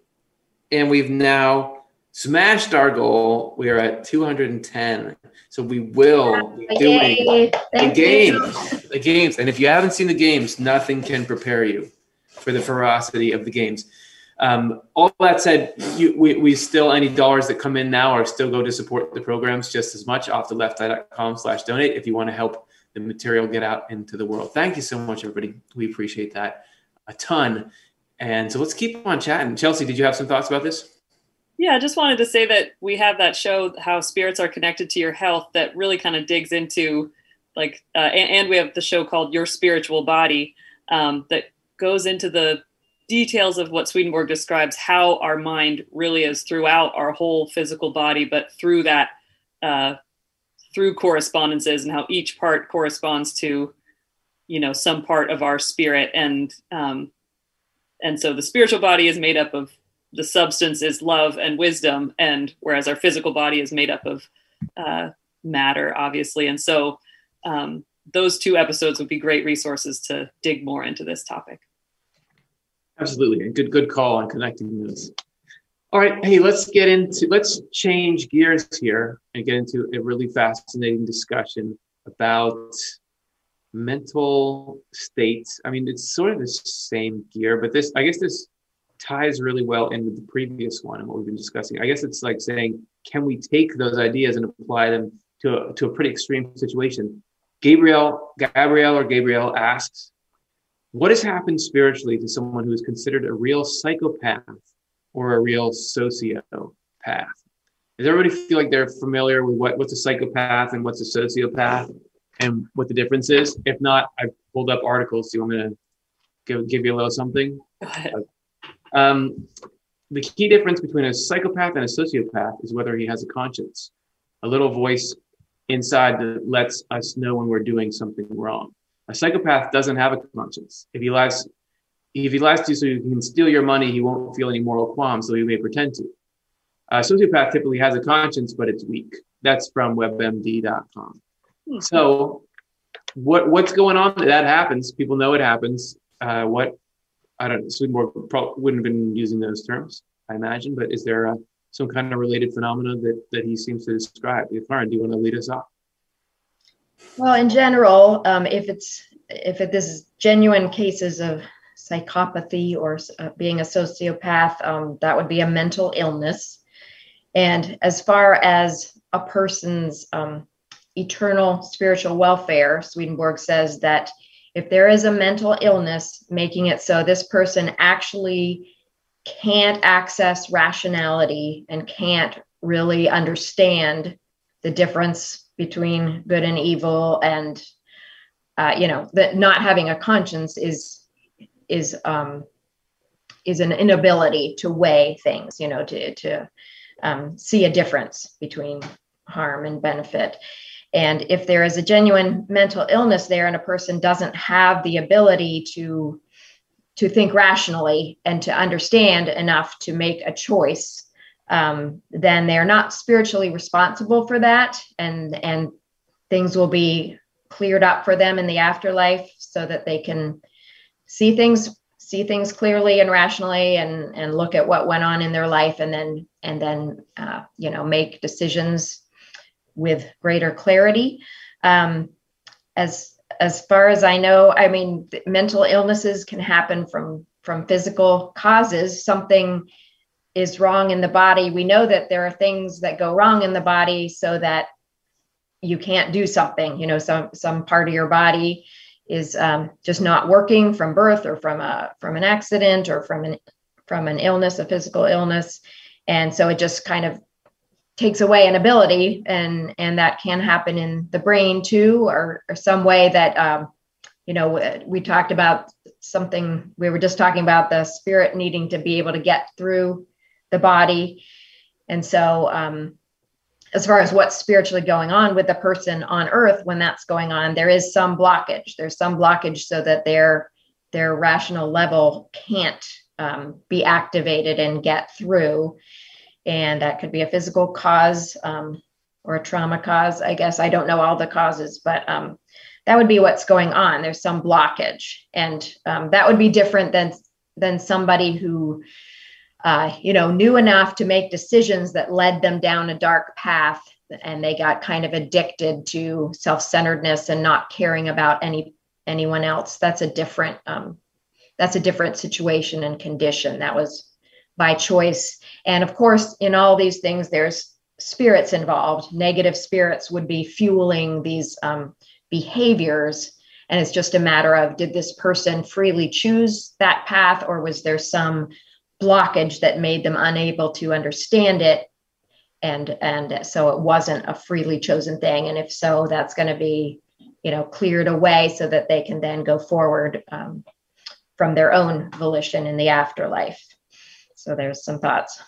[SPEAKER 1] and we've now smashed our goal. We are at 210. So we will be doing the games. The games. And if you haven't seen the games, nothing can prepare you for the ferocity of the games. Um, all that said, you, we, we still, any dollars that come in now are still go to support the programs just as much off the lefteye.com slash donate if you want to help the material get out into the world. Thank you so much, everybody. We appreciate that a ton. And so let's keep on chatting. Chelsea, did you have some thoughts about this?
[SPEAKER 2] Yeah, I just wanted to say that we have that show, How Spirits Are Connected to Your Health, that really kind of digs into like, uh, and, and we have the show called Your Spiritual Body um, that goes into the details of what Swedenborg describes how our mind really is throughout our whole physical body, but through that, uh, through correspondences and how each part corresponds to, you know, some part of our spirit. And, um, and so the spiritual body is made up of the substance is love and wisdom and whereas our physical body is made up of uh, matter obviously and so um, those two episodes would be great resources to dig more into this topic
[SPEAKER 1] Absolutely. A good good call on connecting those. All right. Hey, let's get into let's change gears here and get into a really fascinating discussion about mental states. I mean, it's sort of the same gear, but this I guess this ties really well in with the previous one and what we've been discussing. I guess it's like saying, can we take those ideas and apply them to a, to a pretty extreme situation? Gabriel, Gabriel or Gabriel asks, what has happened spiritually to someone who is considered a real psychopath or a real sociopath? Does everybody feel like they're familiar with what, what's a psychopath and what's a sociopath and what the difference is? If not, I've pulled up articles. Do you want me to give, give you a little something? Um, the key difference between a psychopath and a sociopath is whether he has a conscience, a little voice inside that lets us know when we're doing something wrong. A psychopath doesn't have a conscience. If he lies, if he lies to you so he can steal your money, he won't feel any moral qualms, so he may pretend to. A sociopath typically has a conscience, but it's weak. That's from WebMD.com. So, what what's going on? That happens. People know it happens. Uh, what I don't. Swedenborg probably wouldn't have been using those terms, I imagine. But is there a, some kind of related phenomena that that he seems to describe? Karin, do you want to lead us off?
[SPEAKER 3] Well, in general, um, if it's if it, this is genuine cases of psychopathy or uh, being a sociopath, um, that would be a mental illness. And as far as a person's um, eternal spiritual welfare, Swedenborg says that if there is a mental illness making it so this person actually can't access rationality and can't really understand the difference between good and evil and uh, you know that not having a conscience is is um, is an inability to weigh things you know to to um, see a difference between harm and benefit and if there is a genuine mental illness there and a person doesn't have the ability to to think rationally and to understand enough to make a choice um, then they're not spiritually responsible for that. And and things will be cleared up for them in the afterlife so that they can see things see things clearly and rationally and and look at what went on in their life and then and then uh, you know make decisions with greater clarity. Um, as as far as i know i mean mental illnesses can happen from from physical causes. Something is wrong in the body. We know that there are things that go wrong in the body so that you can't do something. You know some some part of your body is um, just not working from birth or from a from an accident or from an from an illness a physical illness. And so it just kind of takes away an ability and and that can happen in the brain too or, or some way that um, you know we talked about something we were just talking about the spirit needing to be able to get through the body. And so um, as far as what's spiritually going on with the person on earth when that's going on there is some blockage. There's some blockage so that their their rational level can't um, be activated and get through and that could be a physical cause um, or a trauma cause i guess i don't know all the causes but um, that would be what's going on there's some blockage and um, that would be different than than somebody who uh, you know, knew enough to make decisions that led them down a dark path, and they got kind of addicted to self-centeredness and not caring about any anyone else. That's a different um, that's a different situation and condition. That was by choice, and of course, in all these things, there's spirits involved. Negative spirits would be fueling these um, behaviors. And it's just a matter of did this person freely choose that path, or was there some blockage that made them unable to understand it and and so it wasn't a freely chosen thing and if so that's going to be you know cleared away so that they can then go forward um, from their own volition in the afterlife so there's some thoughts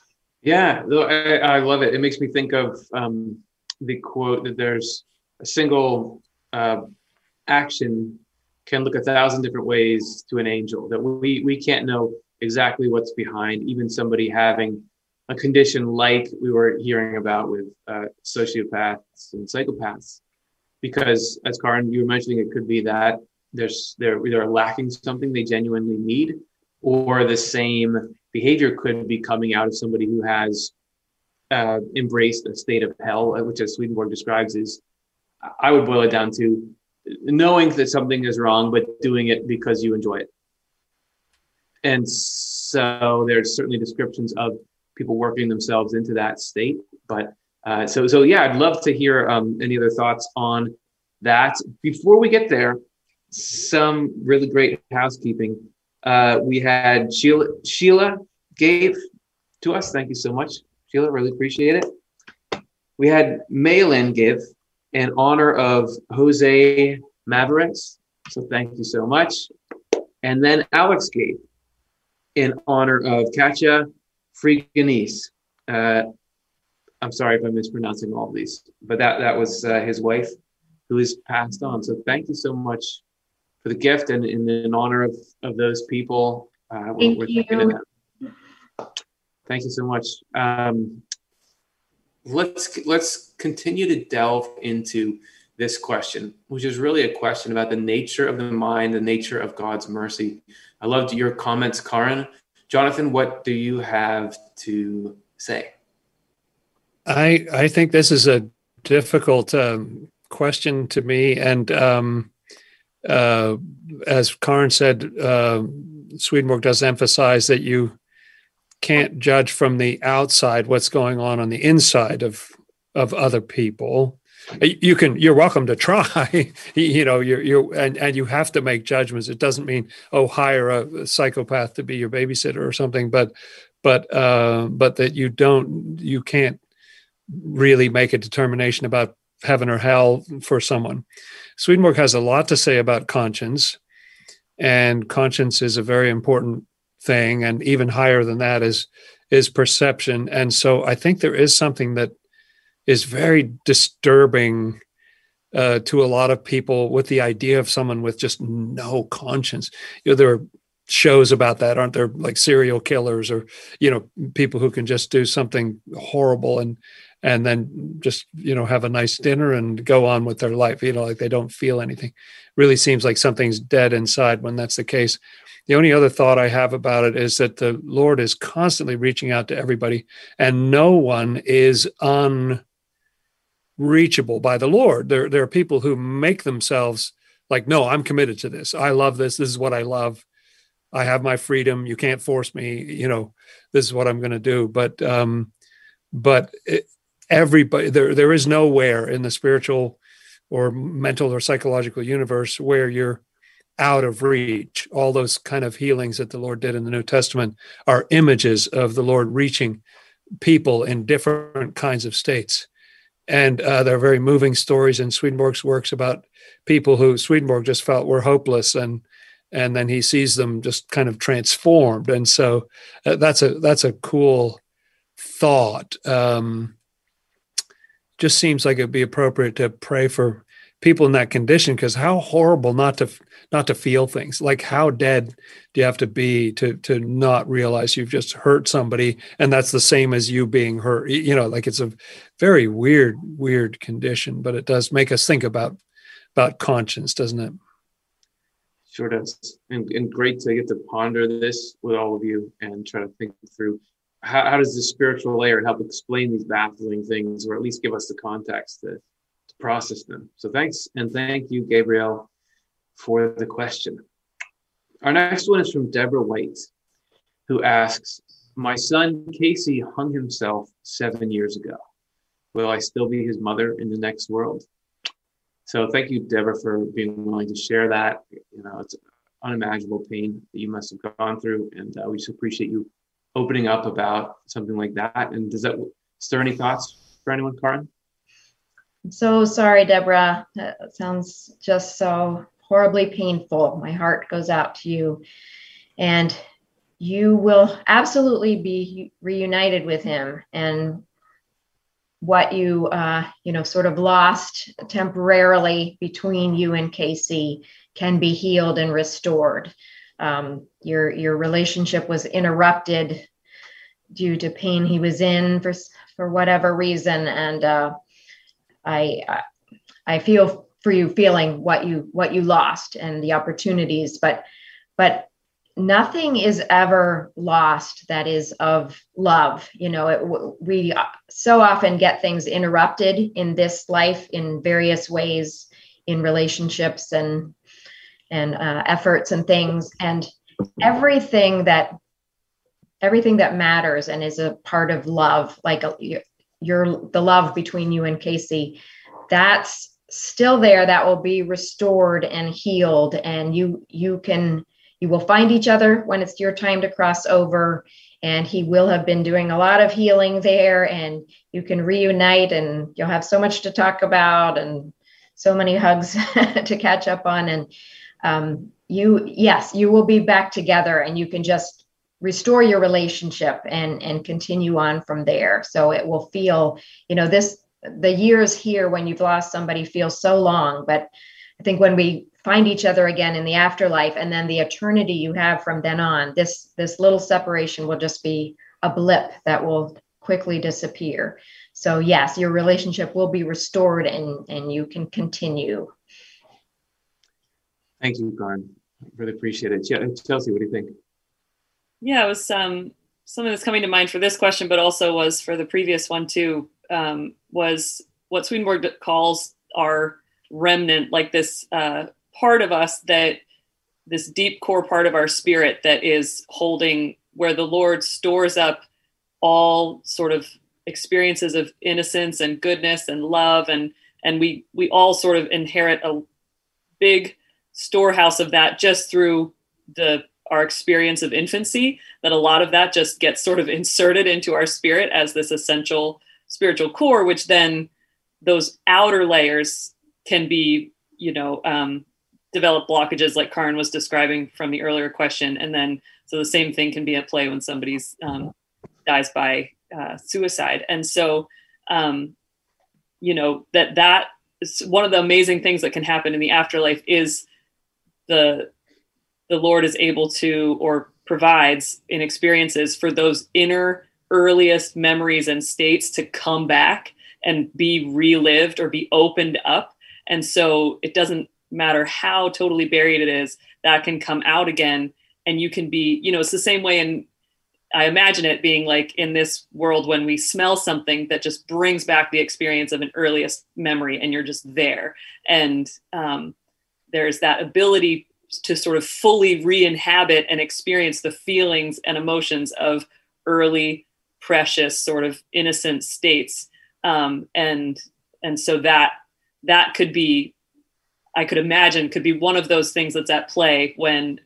[SPEAKER 1] yeah I, I love it. It makes me think of um, the quote that there's a single uh, action can look a thousand different ways to an angel that we we can't know exactly what's behind even somebody having a condition like we were hearing about with uh, sociopaths and psychopaths. Because as Karin you were mentioning it could be that there's they're either lacking something they genuinely need or the same behavior could be coming out of somebody who has uh, embraced a state of hell which as swedenborg describes is i would boil it down to knowing that something is wrong but doing it because you enjoy it and so there's certainly descriptions of people working themselves into that state. But uh, so so yeah, I'd love to hear um, any other thoughts on that. Before we get there, some really great housekeeping. Uh, we had Sheila Sheila gave to us. Thank you so much, Sheila. Really appreciate it. We had Malin give in honor of Jose Mavericks. So thank you so much. And then Alex gave in honor of Katja Friganese. Uh, I'm sorry if I'm mispronouncing all of these, but that, that was uh, his wife who is passed on. So thank you so much for the gift and, and in honor of, of those people.
[SPEAKER 3] Uh, thank we're, you.
[SPEAKER 1] Thank you so much. Um, let's let's continue to delve into this question, which is really a question about the nature of the mind, the nature of God's mercy. I loved your comments, Karin. Jonathan, what do you have to say?
[SPEAKER 4] I I think this is a difficult um, question to me, and um, uh, as Karin said, uh, Swedenborg does emphasize that you can't judge from the outside what's going on on the inside of of other people. You can you're welcome to try you know you're you're and, and you have to make judgments. It doesn't mean oh hire a psychopath to be your babysitter or something but but uh but that you don't you can't really make a determination about heaven or hell for someone swedenborg has a lot to say about conscience and conscience is a very important thing and even higher than that is is perception and so i think there is something that is very disturbing uh, to a lot of people with the idea of someone with just no conscience. You know, there are shows about that, aren't there? Like serial killers or you know people who can just do something horrible and and then just you know have a nice dinner and go on with their life. You know, like they don't feel anything. Really seems like something's dead inside when that's the case. The only other thought I have about it is that the Lord is constantly reaching out to everybody, and no one is unreachable by the Lord. There, there are people who make themselves like, no, I'm committed to this. I love this. This is what I love. I have my freedom. You can't force me. You know, this is what I'm going to do. But, um, but it, everybody, there, there is nowhere in the spiritual or mental or psychological universe where you're out of reach. All those kind of healings that the Lord did in the New Testament are images of the Lord reaching people in different kinds of states and uh, there are very moving stories in Swedenborg's works about people who Swedenborg just felt were hopeless, and and then he sees them just kind of transformed, and so uh, that's a that's a cool thought. Um, just seems like it'd be appropriate to pray for people in that condition because how horrible not to not to feel things. Like how dead do you have to be to to not realize you've just hurt somebody and that's the same as you being hurt? You know like it's a very weird weird condition but it does make us think about about conscience doesn't it?
[SPEAKER 1] Sure does. And, and great to get to ponder this with all of you and try to think through how, how does the spiritual layer help explain these baffling things, or at least give us the context to, to process them? So thanks, and thank you, Gabriel, for the question. Our next one is from Deborah White, who asks, "My son Casey hung himself seven years ago. Will I still be his mother in the next world?" So thank you, Deborah, for being willing to share that. You know, it's unimaginable pain that you must have gone through, and uh, we just appreciate you opening up about something like that. And does that stir any thoughts for anyone, Karin?
[SPEAKER 3] I'm so sorry, Deborah. That sounds just so horribly painful. My heart goes out to you. And you will absolutely be reunited with him. And what you, uh, you know, sort of lost temporarily between you and Casey can be healed and restored um, your your relationship was interrupted due to pain he was in for for whatever reason. And uh, I I feel for you feeling what you what you lost and the opportunities but but nothing is ever lost that is of love. You know it, we so often get things interrupted in this life in various ways in relationships and and uh, efforts and things. And everything that everything that matters and is a part of love like your the love between you and casey that's still there that will be restored and healed. And you you can you will find each other when it's your time to cross over. And he will have been doing a lot of healing there. And you can reunite and you'll have so much to talk about and so many hugs to catch up on. And um, you yes you will be back together and you can just restore your relationship and and continue on from there. So it will feel you know this the years here when you've lost somebody feel so long but i think when we find each other again in the afterlife and then the eternity you have from then on this this little separation will just be a blip that will quickly disappear. So yes your relationship will be restored and and you can continue
[SPEAKER 1] Thank you, Karin. Really appreciate it. Chelsea, what do you think?
[SPEAKER 2] Yeah, it was um, something that's coming to mind for this question, but also was for the previous one too. Um, was what Swedenborg calls our remnant, like this uh, part of us that this deep core part of our spirit that is holding where the Lord stores up all sort of experiences of innocence and goodness and love and and we we all sort of inherit a big storehouse of that just through the our experience of infancy that a lot of that just gets sort of inserted into our spirit as this essential spiritual core which then those outer layers can be you know um, develop blockages like Karin was describing from the earlier question. And then so the same thing can be at play when somebody's um, dies by uh, suicide. And so um, you know that that is one of the amazing things that can happen in the afterlife is the the Lord is able to or provides in experiences for those inner earliest memories and states to come back and be relived or be opened up. And so it doesn't matter how totally buried it is, that can come out again. And you can be, you know, it's the same way in, I imagine it being like in this world when we smell something that just brings back the experience of an earliest memory and you're just there. And um, there's that ability to sort of fully re-inhabit and experience the feelings and emotions of early precious sort of innocent states. Um, and and so that that could be i could imagine could be one of those things that's at play when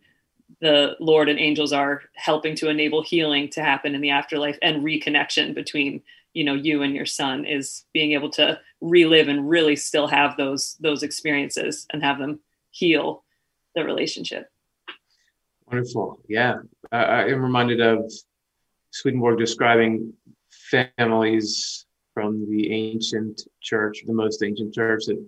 [SPEAKER 2] the lord and angels are helping to enable healing to happen in the afterlife and reconnection between you know you and your son is being able to relive and really still have those those experiences and have them heal the relationship.
[SPEAKER 1] Wonderful. Yeah. Uh, I am reminded of Swedenborg describing families from the ancient church, the most ancient church that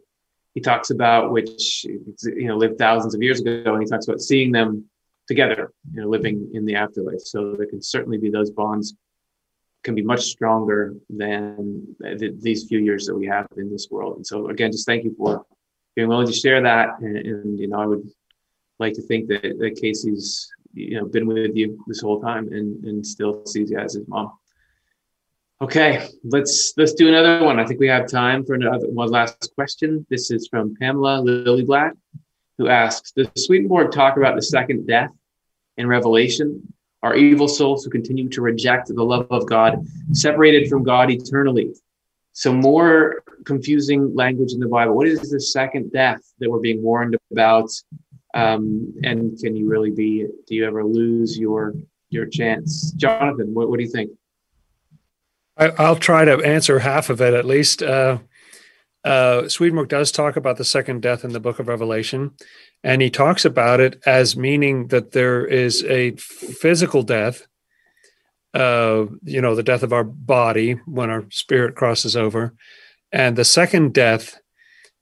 [SPEAKER 1] he talks about, which you know lived thousands of years ago, and he talks about seeing them together, you know, living in the afterlife. So there can certainly be those bonds can be much stronger than these few years that we have in this world. And so again, just thank you for being willing to share that. And, and, you know, I would like to think that, that Casey's you know been with you this whole time and and still sees you as his mom. Okay, let's let's do another one. I think we have time for another one last question. This is from Pamela Lillyblad, who asks: Does Swedenborg talk about the second death in Revelation? Are evil souls who continue to reject the love of God separated from God eternally? So more confusing language in the Bible. What is the second death that we're being warned about? Um, and can you really be? Do you ever lose your your chance, Jonathan? What, what do you think?
[SPEAKER 4] I, will try to answer half of it at least. Uh, uh, Swedenborg does talk about the second death in the Book of Revelation, and he talks about it as meaning that there is a physical death uh, you know, the death of our body when our spirit crosses over. And the second death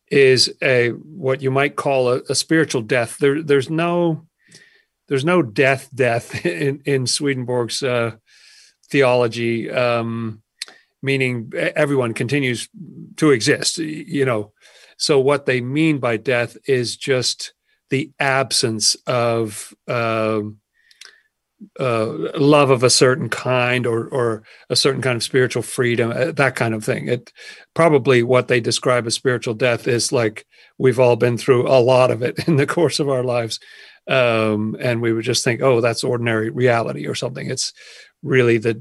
[SPEAKER 4] is a what you might call a, a spiritual death. There, there's no there's no death death in, in Swedenborg's uh, theology, um, meaning everyone continues to exist, you know. So what they mean by death is just the absence of um, uh, love of a certain kind or or a certain kind of spiritual freedom, uh, that kind of thing. It probably what they describe as spiritual death is like we've all been through a lot of it in the course of our lives, um, and we would just think, oh, that's ordinary reality or something. It's really the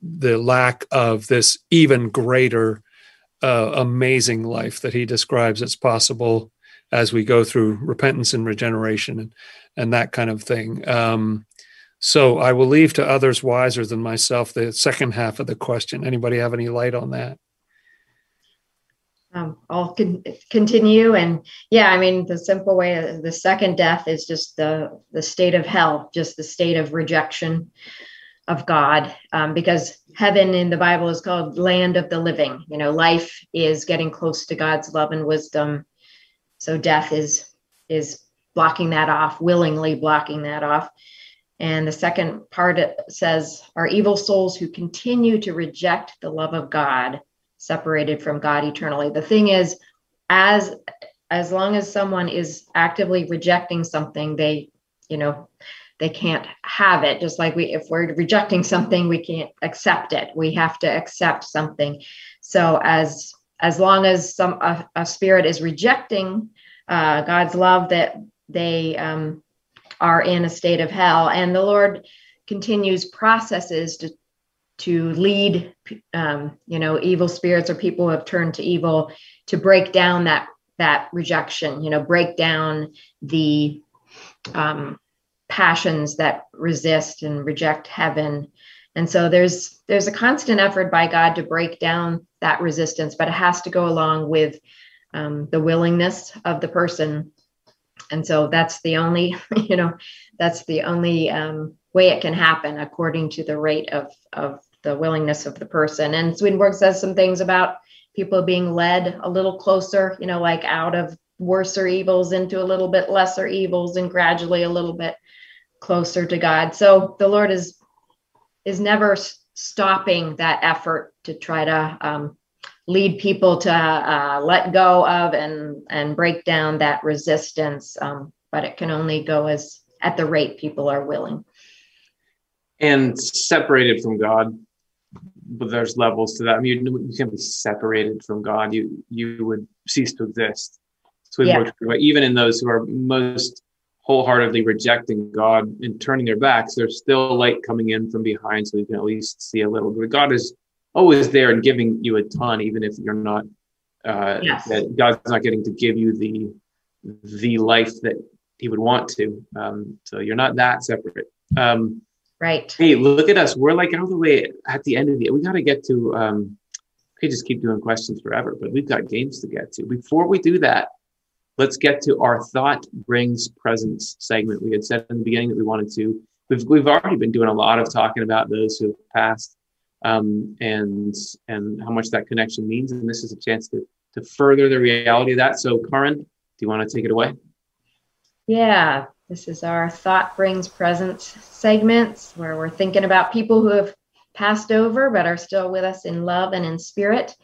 [SPEAKER 4] the lack of this even greater uh, amazing life that he describes as possible as we go through repentance and regeneration and and that kind of thing. Um, so I will leave to others wiser than myself the second half of the question. Anybody have any light on that?
[SPEAKER 3] Um, I'll con- continue, and yeah, I mean the simple way the second death is just the the state of hell, just the state of rejection of God, um, because heaven in the Bible is called land of the living. You know, life is getting close to God's love and wisdom, so death is is blocking that off, willingly blocking that off. And the second part says, Are evil souls who continue to reject the love of God, separated from God eternally. The thing is, as as long as someone is actively rejecting something, they, you know, they can't have it. Just like we, if we're rejecting something, we can't accept it. We have to accept something. So as as long as some a, a spirit is rejecting uh, God's love, that they um, are in a state of hell. And the Lord continues processes to to lead um, you know evil spirits or people who have turned to evil to break down that that rejection you know break down the um, passions that resist and reject heaven and so there's there's a constant effort by god to break down that resistance but it has to go along with um, the willingness of the person and so that's the only you know that's the only um, way it can happen according to the rate of of the willingness of the person. And swedenborg says some things about people being led a little closer you know like out of worser evils into a little bit lesser evils and gradually a little bit closer to god. So the lord is is never stopping that effort to try to um, lead people to uh, let go of and and break down that resistance um, but it can only go as at the rate people are willing.
[SPEAKER 1] And separated from god but there's levels to that. I mean you, you can't be separated from god. You you would cease to exist. So yeah. even in those who are most wholeheartedly rejecting god and turning their backs there's still light coming in from behind so you can at least see a little bit. God is always there and giving you a ton, even if you're not. Uh, yes. That God's not getting to give you the the life that He would want to. Um, so you're not that separate. Um,
[SPEAKER 3] right.
[SPEAKER 1] Hey, look at us. We're like all the way at the end of the. We got to get to. Um, we just keep doing questions forever, but we've got games to get to. Before we do that, let's get to our thought brings presence segment. We had said in the beginning that we wanted to. We've we've already been doing a lot of talking about those who have passed um, and and how much that connection means. And this is a chance to to further the reality of that. So, Karin, do you want to take it away?
[SPEAKER 3] Yeah, this is our thought brings presence segments where we're thinking about people who have passed over but are still with us in love and in spirit.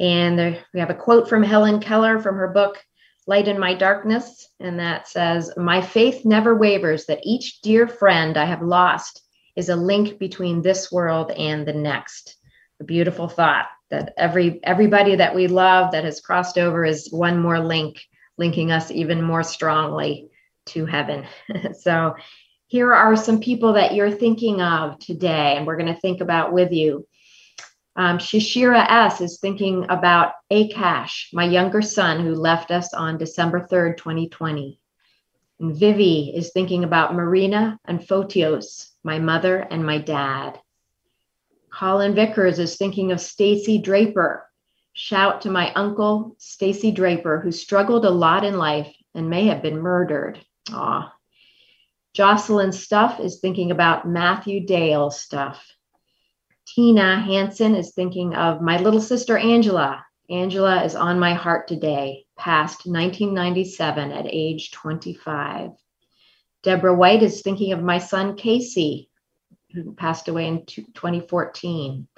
[SPEAKER 3] And there, we have a quote from Helen Keller from her book Light in My Darkness. And that says, My faith never wavers that each dear friend I have lost is a link between this world and the next. A beautiful thought that every everybody that we love that has crossed over is one more link linking us even more strongly to heaven. so here are some people that you're thinking of today, and we're going to think about with you. Um, Shashira S is thinking about Akash, my younger son who left us on December 3rd, 2020. And Vivi is thinking about Marina and Photios, my mother and my dad. Colin Vickers is thinking of Stacy Draper. Shout to my uncle, Stacy Draper, who struggled a lot in life and may have been murdered. Aw. Jocelyn Stuff is thinking about Matthew Dale Stuff. Tina Hanson is thinking of my little sister Angela. Angela is on my heart today, past 1997 at age 25. Deborah White is thinking of my son Casey, who passed away in 2014.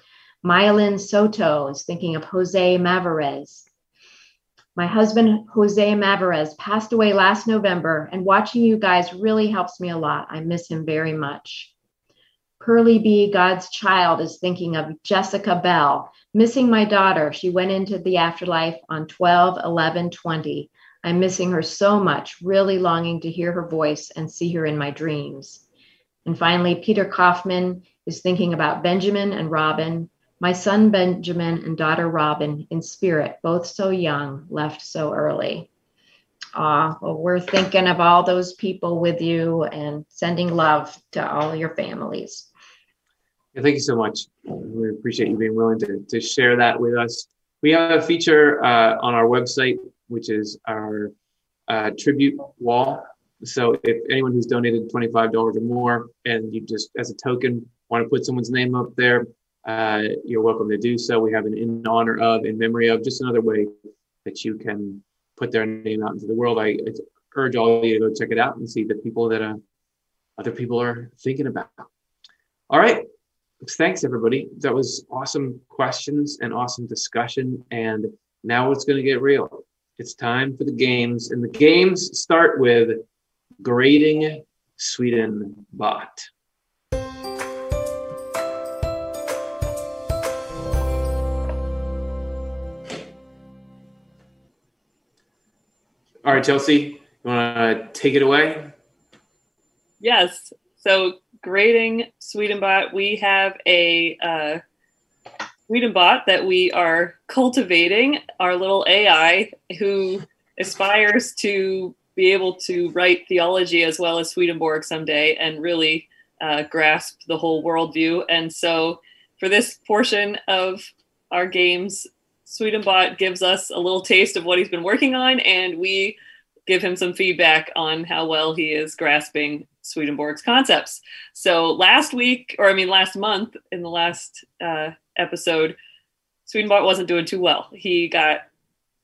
[SPEAKER 3] Mayelin Soto is thinking of Jose Mavarez. My husband, Jose Mavarez, passed away last November, and watching you guys really helps me a lot. I miss him very much. Pearly B, God's child, is thinking of Jessica Bell, missing my daughter. She went into the afterlife on 12 11 20. I'm missing her so much, really longing to hear her voice and see her in my dreams. And finally, Peter Kaufman is thinking about Benjamin and Robin, my son Benjamin and daughter Robin in spirit, both so young, left so early. Ah, well, we're thinking of all those people with you and sending love to all your families.
[SPEAKER 1] Yeah, thank you so much. We appreciate you being willing to, to share that with us. We have a feature uh, on our website, which is our uh, tribute wall. So if anyone who's donated $25 or more and you just, as a token, want to put someone's name up there, uh, you're welcome to do so. We have an in honor of, in memory of, just another way that you can put their name out into the world. I, I urge all of you to go check it out and see the people that uh, other people are thinking about. All right. Thanks, everybody. That was awesome questions and awesome discussion. And now it's going to get real. It's time for the games. And the games start with grading Swedenbot. All right, Chelsea, you want to take it away?
[SPEAKER 2] Yes. So, grading Swedenbot, we have a uh, Swedenbot that we are cultivating, our little AI who aspires to be able to write theology as well as Swedenborg someday and really uh, grasp the whole worldview. And so, for this portion of our games, Swedenbot gives us a little taste of what he's been working on, and we give him some feedback on how well he is grasping Swedenborg's concepts. So last week, or I mean last month, in the last uh, episode, Swedenborg wasn't doing too well. He got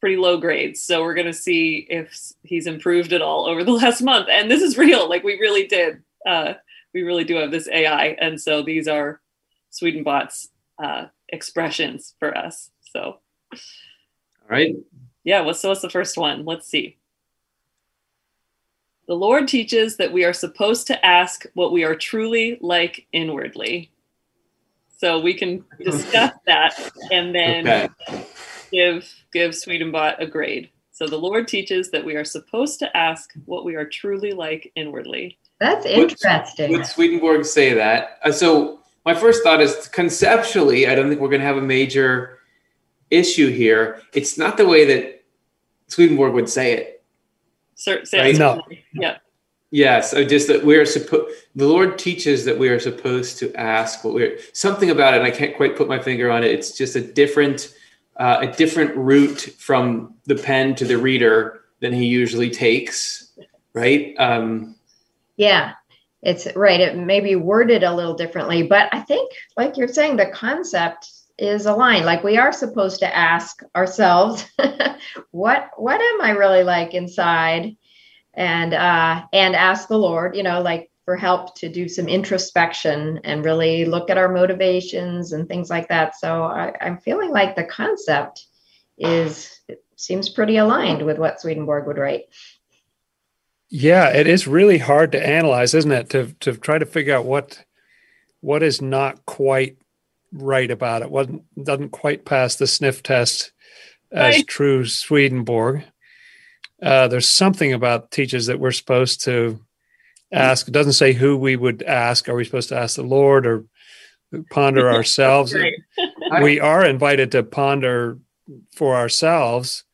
[SPEAKER 2] pretty low grades. So we're going to see if he's improved at all over the last month. And this is real. Like we really did. Uh, we really do have this AI. And so these are Swedenbot's uh, expressions for us. So
[SPEAKER 1] all right.
[SPEAKER 2] Yeah. What's so what's the first one? Let's see. The Lord teaches that we are supposed to ask what we are truly like inwardly. So we can discuss that and then okay. give give Swedenbot a grade. So the Lord teaches that we are supposed to ask what we are truly like inwardly.
[SPEAKER 3] That's interesting.
[SPEAKER 1] Would, would Swedenborg say that? Uh, so my first thought is conceptually, I don't think we're going to have a major issue here. It's not the way that Swedenborg would say it.
[SPEAKER 2] Sir, right? No. Yeah.
[SPEAKER 1] Yes, I just that we are supposed. The Lord teaches that we are supposed to ask what we're something about it. And I can't quite put my finger on it. It's just a different, uh, a different route from the pen to the reader than he usually takes. Right. Um,
[SPEAKER 3] yeah, it's right. It may be worded a little differently, but I think, like you're saying, the concept is aligned like we are supposed to ask ourselves what what am i really like inside and uh and ask the lord you know like for help to do some introspection and really look at our motivations and things like that so I, i'm feeling like the concept is seems pretty aligned with what Swedenborg would write.
[SPEAKER 4] Yeah, it is really hard to analyze, isn't it? To to try to figure out what what is not quite right about it. What doesn't quite pass the sniff test as
[SPEAKER 2] Right.
[SPEAKER 4] true Swedenborg. Uh, there's something about teachers that we're supposed to ask. It doesn't say who we would ask. Are we supposed to ask the Lord or ponder ourselves?
[SPEAKER 2] Right.
[SPEAKER 4] we are invited to ponder for ourselves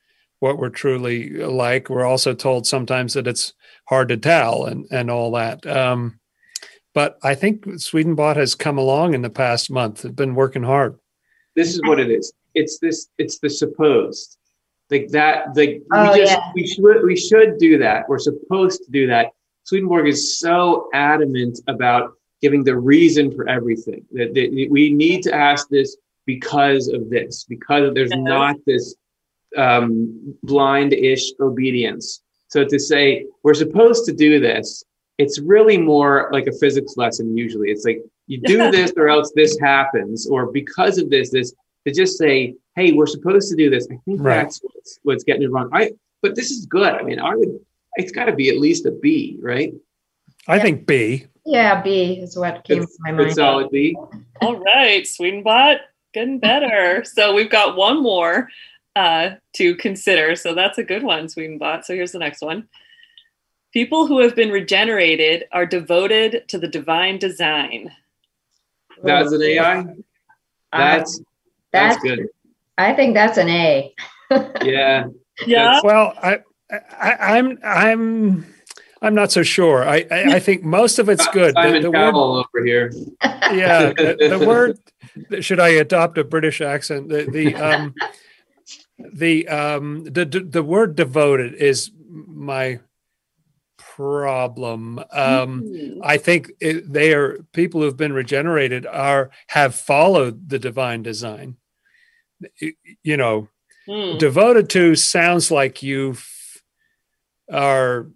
[SPEAKER 4] what we're truly like. We're also told sometimes that it's hard to tell and, and all that. Um, but I think Swedenbot has come along in the past month. It's been working hard.
[SPEAKER 1] this is what it is. It's this. It's the supposed, like that. Like
[SPEAKER 3] Oh,
[SPEAKER 1] we just
[SPEAKER 3] yeah.
[SPEAKER 1] we should we should do that. We're supposed to do that. Swedenborg is so adamant about giving the reason for everything that, that we need to ask this because of this because there's
[SPEAKER 2] Yes.
[SPEAKER 1] not this um, blind-ish obedience. So to say we're supposed to do this, it's really more like a physics lesson. Usually, it's like you do this or else this happens, or because of this, this. To just say, "Hey, we're supposed to do this," I think
[SPEAKER 4] Right.
[SPEAKER 1] that's what's, what's getting it wrong. I, but this is good. I mean, I would. It's got to be at least a B, right?
[SPEAKER 4] I think B.
[SPEAKER 3] Yeah, B is what came
[SPEAKER 1] Good,
[SPEAKER 3] to my
[SPEAKER 1] good
[SPEAKER 3] mind.
[SPEAKER 1] solid B.
[SPEAKER 2] All right, Swedenbot, getting better. so we've got one more uh, to consider. So that's a good one, Swedenbot. So here's the next one. People who have been regenerated are devoted to the divine design.
[SPEAKER 1] That's an AI. That's
[SPEAKER 3] that's,
[SPEAKER 1] that's good.
[SPEAKER 3] I think that's an A.
[SPEAKER 1] Yeah.
[SPEAKER 2] Yeah.
[SPEAKER 4] Well, I, I I'm I'm I'm not so sure. I I, I think most of it's good. The-
[SPEAKER 1] Simon
[SPEAKER 4] the word-
[SPEAKER 1] Cowell over here.
[SPEAKER 4] yeah the, the word should i adopt a british accent the the um the um the the the word devoted is my problem um
[SPEAKER 2] Hmm.
[SPEAKER 4] i think it, they are people who've been regenerated are have followed the divine design you know
[SPEAKER 2] Hmm.
[SPEAKER 4] devoted to sounds like you are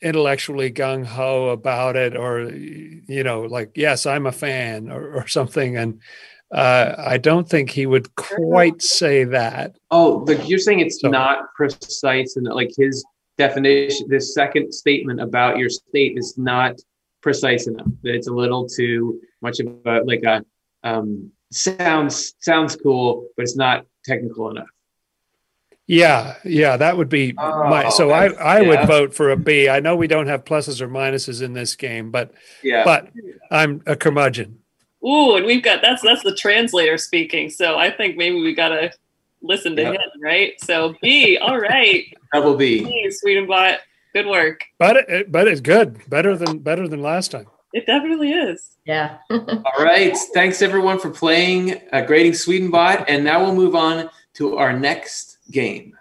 [SPEAKER 4] intellectually gung ho about it, or you know, like yes, I'm a fan, or, or something. And uh, I don't think he would quite say that.
[SPEAKER 1] Oh, you're saying it's
[SPEAKER 4] So-
[SPEAKER 1] not precise and like his definition, this second statement about your state is not precise enough. That it's a little too much of a like a um, sounds sounds cool, but it's not technical enough.
[SPEAKER 4] Yeah, yeah, that would be my.
[SPEAKER 1] Oh,
[SPEAKER 4] So I
[SPEAKER 1] that's-
[SPEAKER 4] I
[SPEAKER 1] yeah.
[SPEAKER 4] would vote for a B. I know we don't have pluses or minuses in this game, but
[SPEAKER 1] Yeah.
[SPEAKER 4] but I'm a curmudgeon.
[SPEAKER 2] Ooh, and we've got that's that's the translator speaking. So I think maybe we gotta listen to
[SPEAKER 1] Yep.
[SPEAKER 2] him, right? So B, all right.
[SPEAKER 1] Double B.
[SPEAKER 2] B, Swedenbot, good work.
[SPEAKER 4] But it, but it's good, better than better than last time.
[SPEAKER 2] It definitely is.
[SPEAKER 3] Yeah.
[SPEAKER 1] All right. Thanks everyone for playing uh, Grading Swedenbot. And now we'll move on to our next game.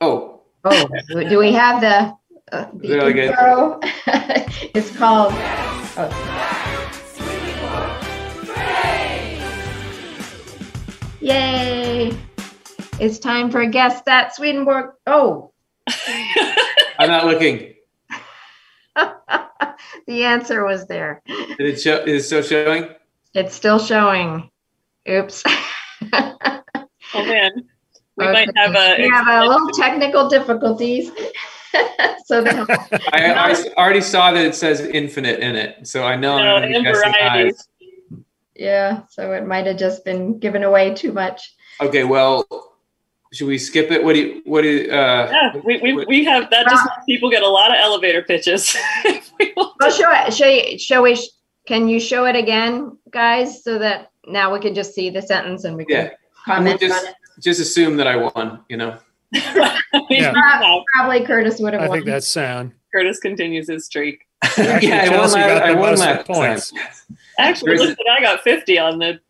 [SPEAKER 1] Oh,
[SPEAKER 3] oh, do we have the, uh, the
[SPEAKER 1] Really good.
[SPEAKER 3] it's called. Oh. Yay! It's time for a guest at Swedenborg. Oh,
[SPEAKER 1] I'm not looking.
[SPEAKER 3] the answer was there.
[SPEAKER 1] Did it show? Is it still showing?
[SPEAKER 3] It's still showing. Oops.
[SPEAKER 2] Oh man, we
[SPEAKER 3] Okay.
[SPEAKER 2] might have a.
[SPEAKER 3] we have a little technical difficulties. so the,
[SPEAKER 1] I, I already saw that it says infinite in it, so I know
[SPEAKER 2] No,
[SPEAKER 1] I'm
[SPEAKER 2] in
[SPEAKER 1] guessing
[SPEAKER 2] variety.
[SPEAKER 1] eyes.
[SPEAKER 3] Yeah, so it might have just been given away too much.
[SPEAKER 1] Okay, well, should we skip it? What do you? What do? You, uh,
[SPEAKER 2] Yeah, we, we, we have that. Just makes people get a lot of elevator pitches. We will-
[SPEAKER 3] Well, show it. Show you. Show we. Can you show it again, guys, so that now we can just see the sentence and we can
[SPEAKER 1] Yeah.
[SPEAKER 3] comment
[SPEAKER 1] We'll just-
[SPEAKER 3] on it.
[SPEAKER 1] Just assume that I won. You know.
[SPEAKER 4] Yeah.
[SPEAKER 2] yeah,
[SPEAKER 3] Probably Curtis would have
[SPEAKER 4] I
[SPEAKER 3] won.
[SPEAKER 4] think that's sound.
[SPEAKER 2] Curtis continues his streak.
[SPEAKER 4] Actually,
[SPEAKER 1] yeah, I won,
[SPEAKER 4] Chelsea
[SPEAKER 1] la-
[SPEAKER 4] got the
[SPEAKER 1] I won
[SPEAKER 4] most
[SPEAKER 1] last
[SPEAKER 4] points.
[SPEAKER 1] time.
[SPEAKER 2] Actually,
[SPEAKER 1] Where's
[SPEAKER 2] listen, I got 50 on the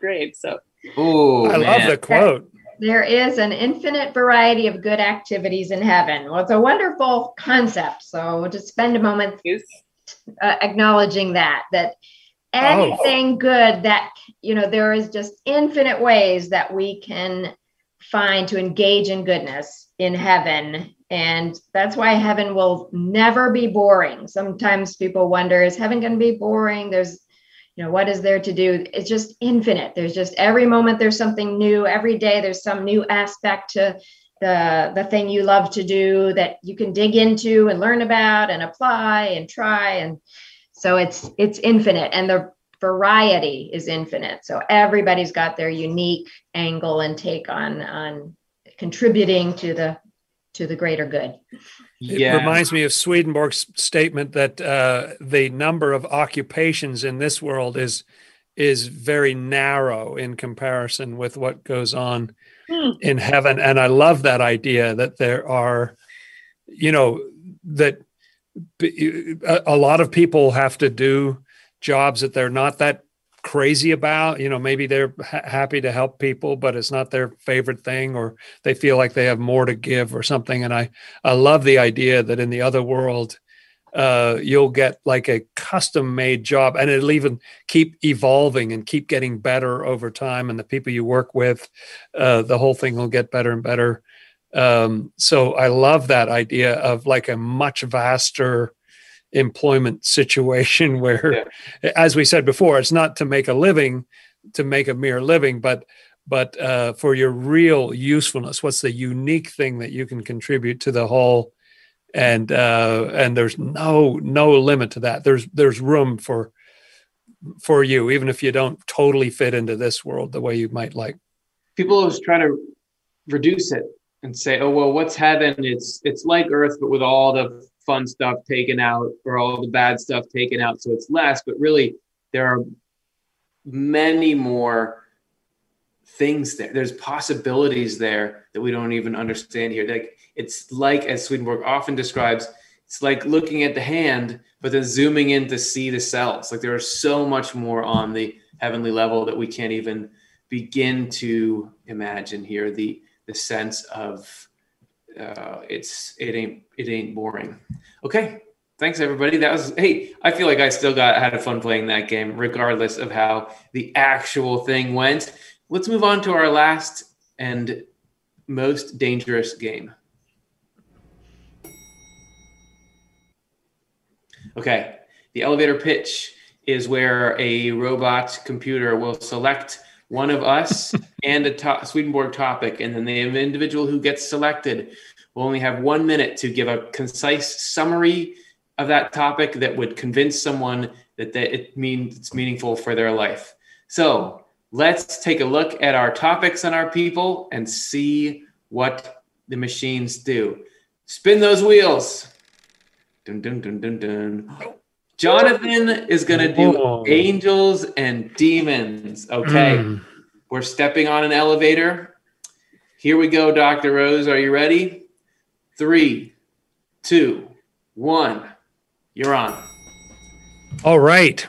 [SPEAKER 2] grade. So
[SPEAKER 1] Oh,
[SPEAKER 4] I
[SPEAKER 1] man.
[SPEAKER 4] love the quote.
[SPEAKER 3] There is an infinite variety of good activities in heaven. Well, it's a wonderful concept. So just spend a moment uh, acknowledging that that
[SPEAKER 4] Oh.
[SPEAKER 3] anything good that you know there is just infinite ways that we can find to engage in goodness in heaven and that's why heaven will never be boring. Sometimes people wonder is heaven going to be boring? There's you know what is there to do? It's just infinite. There's just every moment there's something new. Every day there's some new aspect to the the thing you love to do that you can dig into and learn about and apply and try. And so it's it's infinite and the variety is infinite. So everybody's got their unique angle and take on on contributing to the to the greater good
[SPEAKER 4] yeah. It reminds me of Swedenborg's statement that uh, the number of occupations in this world is is very narrow in comparison with what goes on hmm. in heaven. And I love that idea that there are, you know, that a lot of people have to do jobs that they're not that crazy about. You know, maybe they're ha- happy to help people, but it's not their favorite thing, or they feel like they have more to give or something. And I, I love the idea that in the other world, uh, you'll get like a custom made job and it'll even keep evolving and keep getting better over time. And the people you work with, uh, the whole thing will get better and better. Um, so I love that idea of like a much vaster employment situation where yeah. as we said before it's not to make a living to make a mere living but but uh, for your real usefulness what's the unique thing that you can contribute to the whole? And uh, and there's no no limit to that. There's there's room for for you even if you don't totally fit into this world the way you might like.
[SPEAKER 1] People always try to reduce it and say oh well what's heaven? It's it's like earth but with all the fun stuff taken out or all the bad stuff taken out so it's less but really there are many more things there. There's possibilities there that we don't even understand here. Like it's like as swedenborg often describes it's like looking at the hand but then zooming in to see the cells. Like there is so much more on the heavenly level that we can't even begin to imagine here the the sense of uh, it's it ain't it ain't boring. Okay, thanks everybody. That was hey. I feel like I still got had fun playing that game, regardless of how the actual thing went. Let's move on to our last and most dangerous game. Okay, the elevator pitch is where a robot computer will select one of us and a to- Swedenborg topic, and then the individual who gets selected will only have one minute to give a concise summary of that topic that would convince someone that, that it means it's meaningful for their life. So let's take a look at our topics and our people and see what the machines do. Spin those wheels. Dun, dun, dun, dun, dun. Jonathan is going to do Whoa. angels and demons. Okay. Mm. We're stepping on an elevator. Here we go, Dr. Rose. Are you ready? Three, two, one. You're on.
[SPEAKER 4] All right.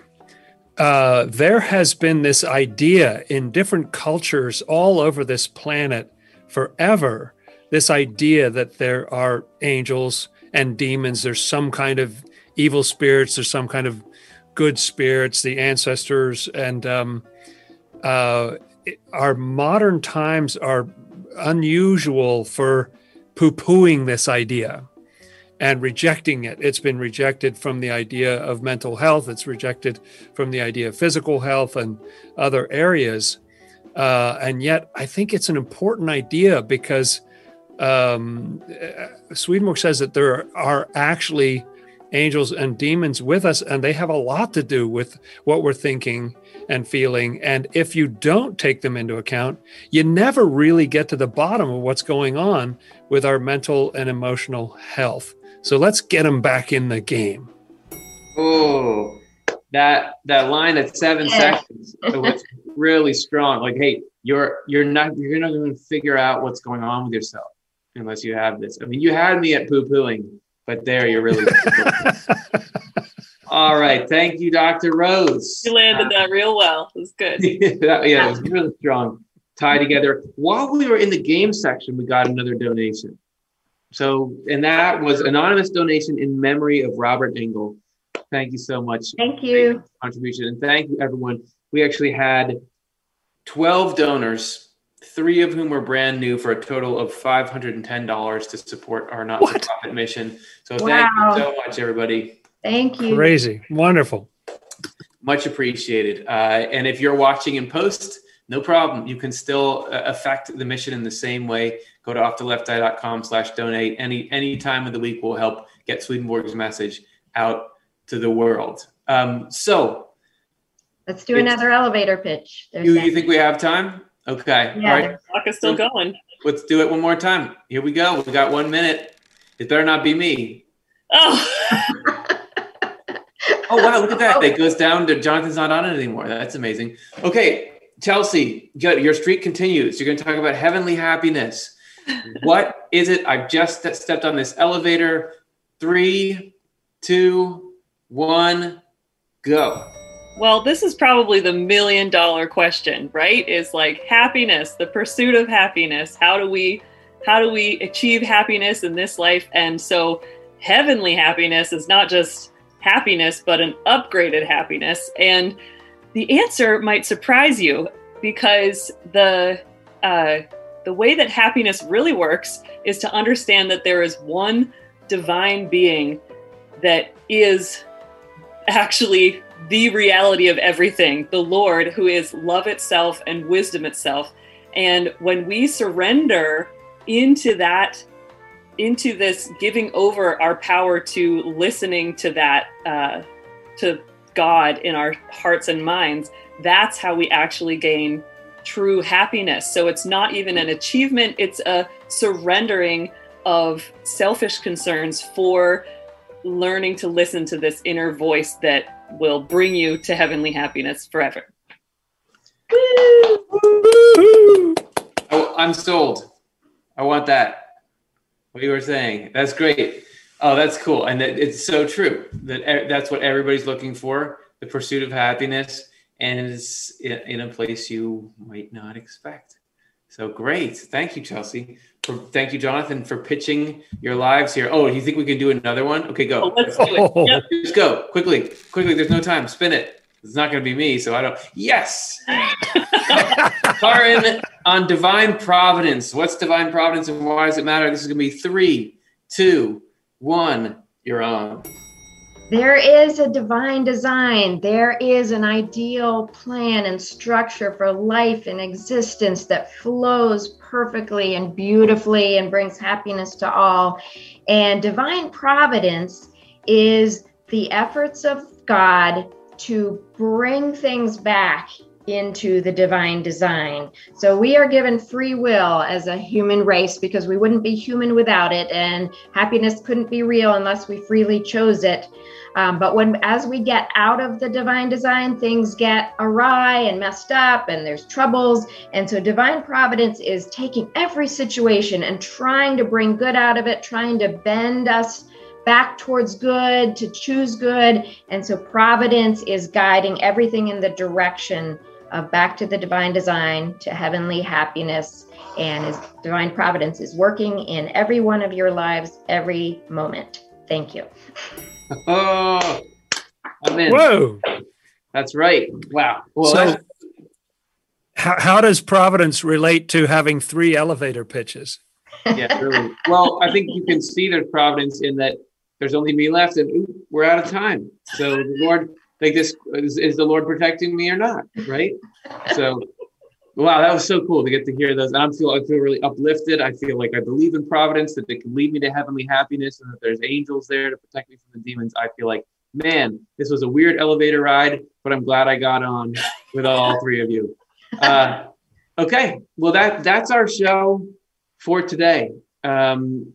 [SPEAKER 4] Uh, there has been this idea in different cultures all over this planet forever this idea that there are angels and demons, there's some kind of evil spirits, there's some kind of good spirits, the ancestors, and um, uh, our modern times are unusual for poo pooing this idea and rejecting it. It's been rejected from the idea of mental health, it's rejected from the idea of physical health and other areas. Uh, and yet, I think it's an important idea because um, Swedenborg says that there are actually angels and demons with us, and they have a lot to do with what we're thinking and feeling. And if you don't take them into account, you never really get to the bottom of what's going on with our mental and emotional health. So let's get them back in the game.
[SPEAKER 1] Oh, that that line at seven yeah. seconds was really strong. Like, hey, you're you're not you're not going to figure out what's going on with yourself unless you have this. I mean, you had me at poo pooing but there you're really. All right. Thank you, Dr. Rose.
[SPEAKER 2] You landed that real well. It was good.
[SPEAKER 1] that, yeah, it was really strong. Tie together. While we were in the game section, we got another donation. So, and that was anonymous donation in memory of Robert Engel. Thank you so much.
[SPEAKER 3] Thank you.
[SPEAKER 1] Contribution. And thank you, everyone. We actually had 12 donors three of whom were brand new for a total of $510 to support our not for profit mission. So wow. thank you so much, everybody.
[SPEAKER 3] Thank you.
[SPEAKER 4] Crazy. Wonderful.
[SPEAKER 1] Much appreciated. Uh, and if you're watching in post, no problem. You can still uh, affect the mission in the same way. Go to offtheLefteye.com slash donate. Any, any time of the week will help get Swedenborg's message out to the world. Um, so
[SPEAKER 3] let's do another elevator pitch.
[SPEAKER 1] You, you, think we have time? Okay.
[SPEAKER 2] Yeah, All right. clock is still going.
[SPEAKER 1] Let's do it one more time. Here we go. We got one minute. It better not be me.
[SPEAKER 2] Oh.
[SPEAKER 1] oh wow! Look at that. That goes down to Jonathan's not on it anymore. That's amazing. Okay, Chelsea, your streak continues. You're going to talk about heavenly happiness. what is it? I've just stepped on this elevator. Three, two, one, go.
[SPEAKER 2] Well, this is probably the million dollar question, right? Is like happiness, the pursuit of happiness. How do we how do we achieve happiness in this life? And so heavenly happiness is not just happiness, but an upgraded happiness. And the answer might surprise you because the uh, the way that happiness really works is to understand that there is one divine being that is actually the reality of everything, the Lord, who is love itself and wisdom itself. And when we surrender into that, into this giving over our power to listening to that, uh, to God in our hearts and minds, that's how we actually gain true happiness. So it's not even an achievement, it's a surrendering of selfish concerns for learning to listen to this inner voice that will bring you to heavenly happiness forever.
[SPEAKER 1] Oh, I'm sold. I want that. What you were saying. That's great. Oh, that's cool. And it's so true that that's what everybody's looking for the pursuit of happiness and it's in a place you might not expect. So great. Thank you, Chelsea. For, thank you, Jonathan, for pitching your lives here. Oh, do you think we can do another one? Okay, go.
[SPEAKER 2] Oh, let's do it. Yep.
[SPEAKER 1] Just go quickly, quickly. There's no time. Spin it. It's not going to be me, so I don't. Yes. Karin on divine providence. What's divine providence and why does it matter? This is going to be three, two, one. You're on.
[SPEAKER 3] There is a divine design. There is an ideal plan and structure for life and existence that flows perfectly and beautifully and brings happiness to all. And divine providence is the efforts of God to bring things back into the divine design. So we are given free will as a human race because we wouldn't be human without it, and happiness couldn't be real unless we freely chose it. Um, but when as we get out of the divine design, things get awry and messed up, and there's troubles. And so divine providence is taking every situation and trying to bring good out of it, trying to bend us back towards good, to choose good. And so providence is guiding everything in the direction of back to the divine design, to heavenly happiness. And his divine providence is working in every one of your lives every moment. Thank you.
[SPEAKER 1] Oh, I'm in.
[SPEAKER 4] Whoa.
[SPEAKER 1] That's right. Wow.
[SPEAKER 4] Well, so, how, how does Providence relate to having three elevator pitches?
[SPEAKER 1] Yeah, really. well, I think you can see there's Providence in that there's only me left and ooh, we're out of time. So the Lord, like this, is, is the Lord protecting me or not? Right. So Wow, that was so cool to get to hear those. And i'm feel I feel really uplifted. I feel like I believe in providence that they can lead me to heavenly happiness and that there's angels there to protect me from the demons. I feel like, man, this was a weird elevator ride, but I'm glad I got on with all three of you. Uh, okay, well that that's our show for today. Um,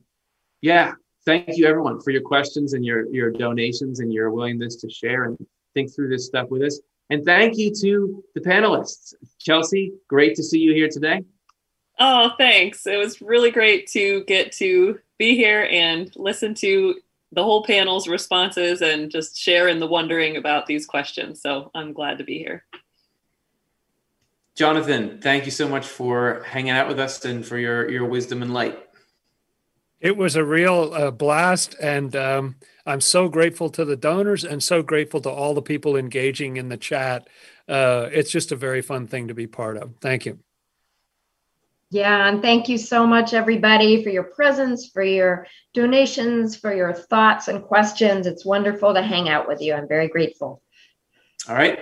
[SPEAKER 1] yeah, thank you everyone for your questions and your your donations and your willingness to share and think through this stuff with us. And thank you to the panelists. Chelsea, great to see you here today.
[SPEAKER 2] Oh, thanks. It was really great to get to be here and listen to the whole panel's responses and just share in the wondering about these questions. So I'm glad to be here.
[SPEAKER 1] Jonathan, thank you so much for hanging out with us and for your, your wisdom and light.
[SPEAKER 4] It was a real uh, blast, and um, I'm so grateful to the donors and so grateful to all the people engaging in the chat. Uh, it's just a very fun thing to be part of. Thank you.
[SPEAKER 3] Yeah, and thank you so much, everybody, for your presence, for your donations, for your thoughts and questions. It's wonderful to hang out with you. I'm very grateful.
[SPEAKER 1] all right.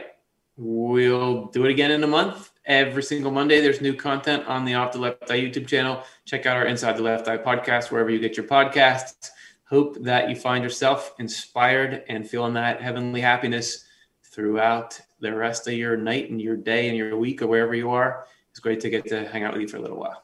[SPEAKER 1] We'll do it again in a month. Every single Monday, there's new content on the Off the Left Eye YouTube channel. Check out our Inside the Left Eye podcast wherever you get your podcasts. Hope that you find yourself inspired and feeling that heavenly happiness throughout the rest of your night and your day and your week or wherever you are. It's great to get to hang out with you for a little while.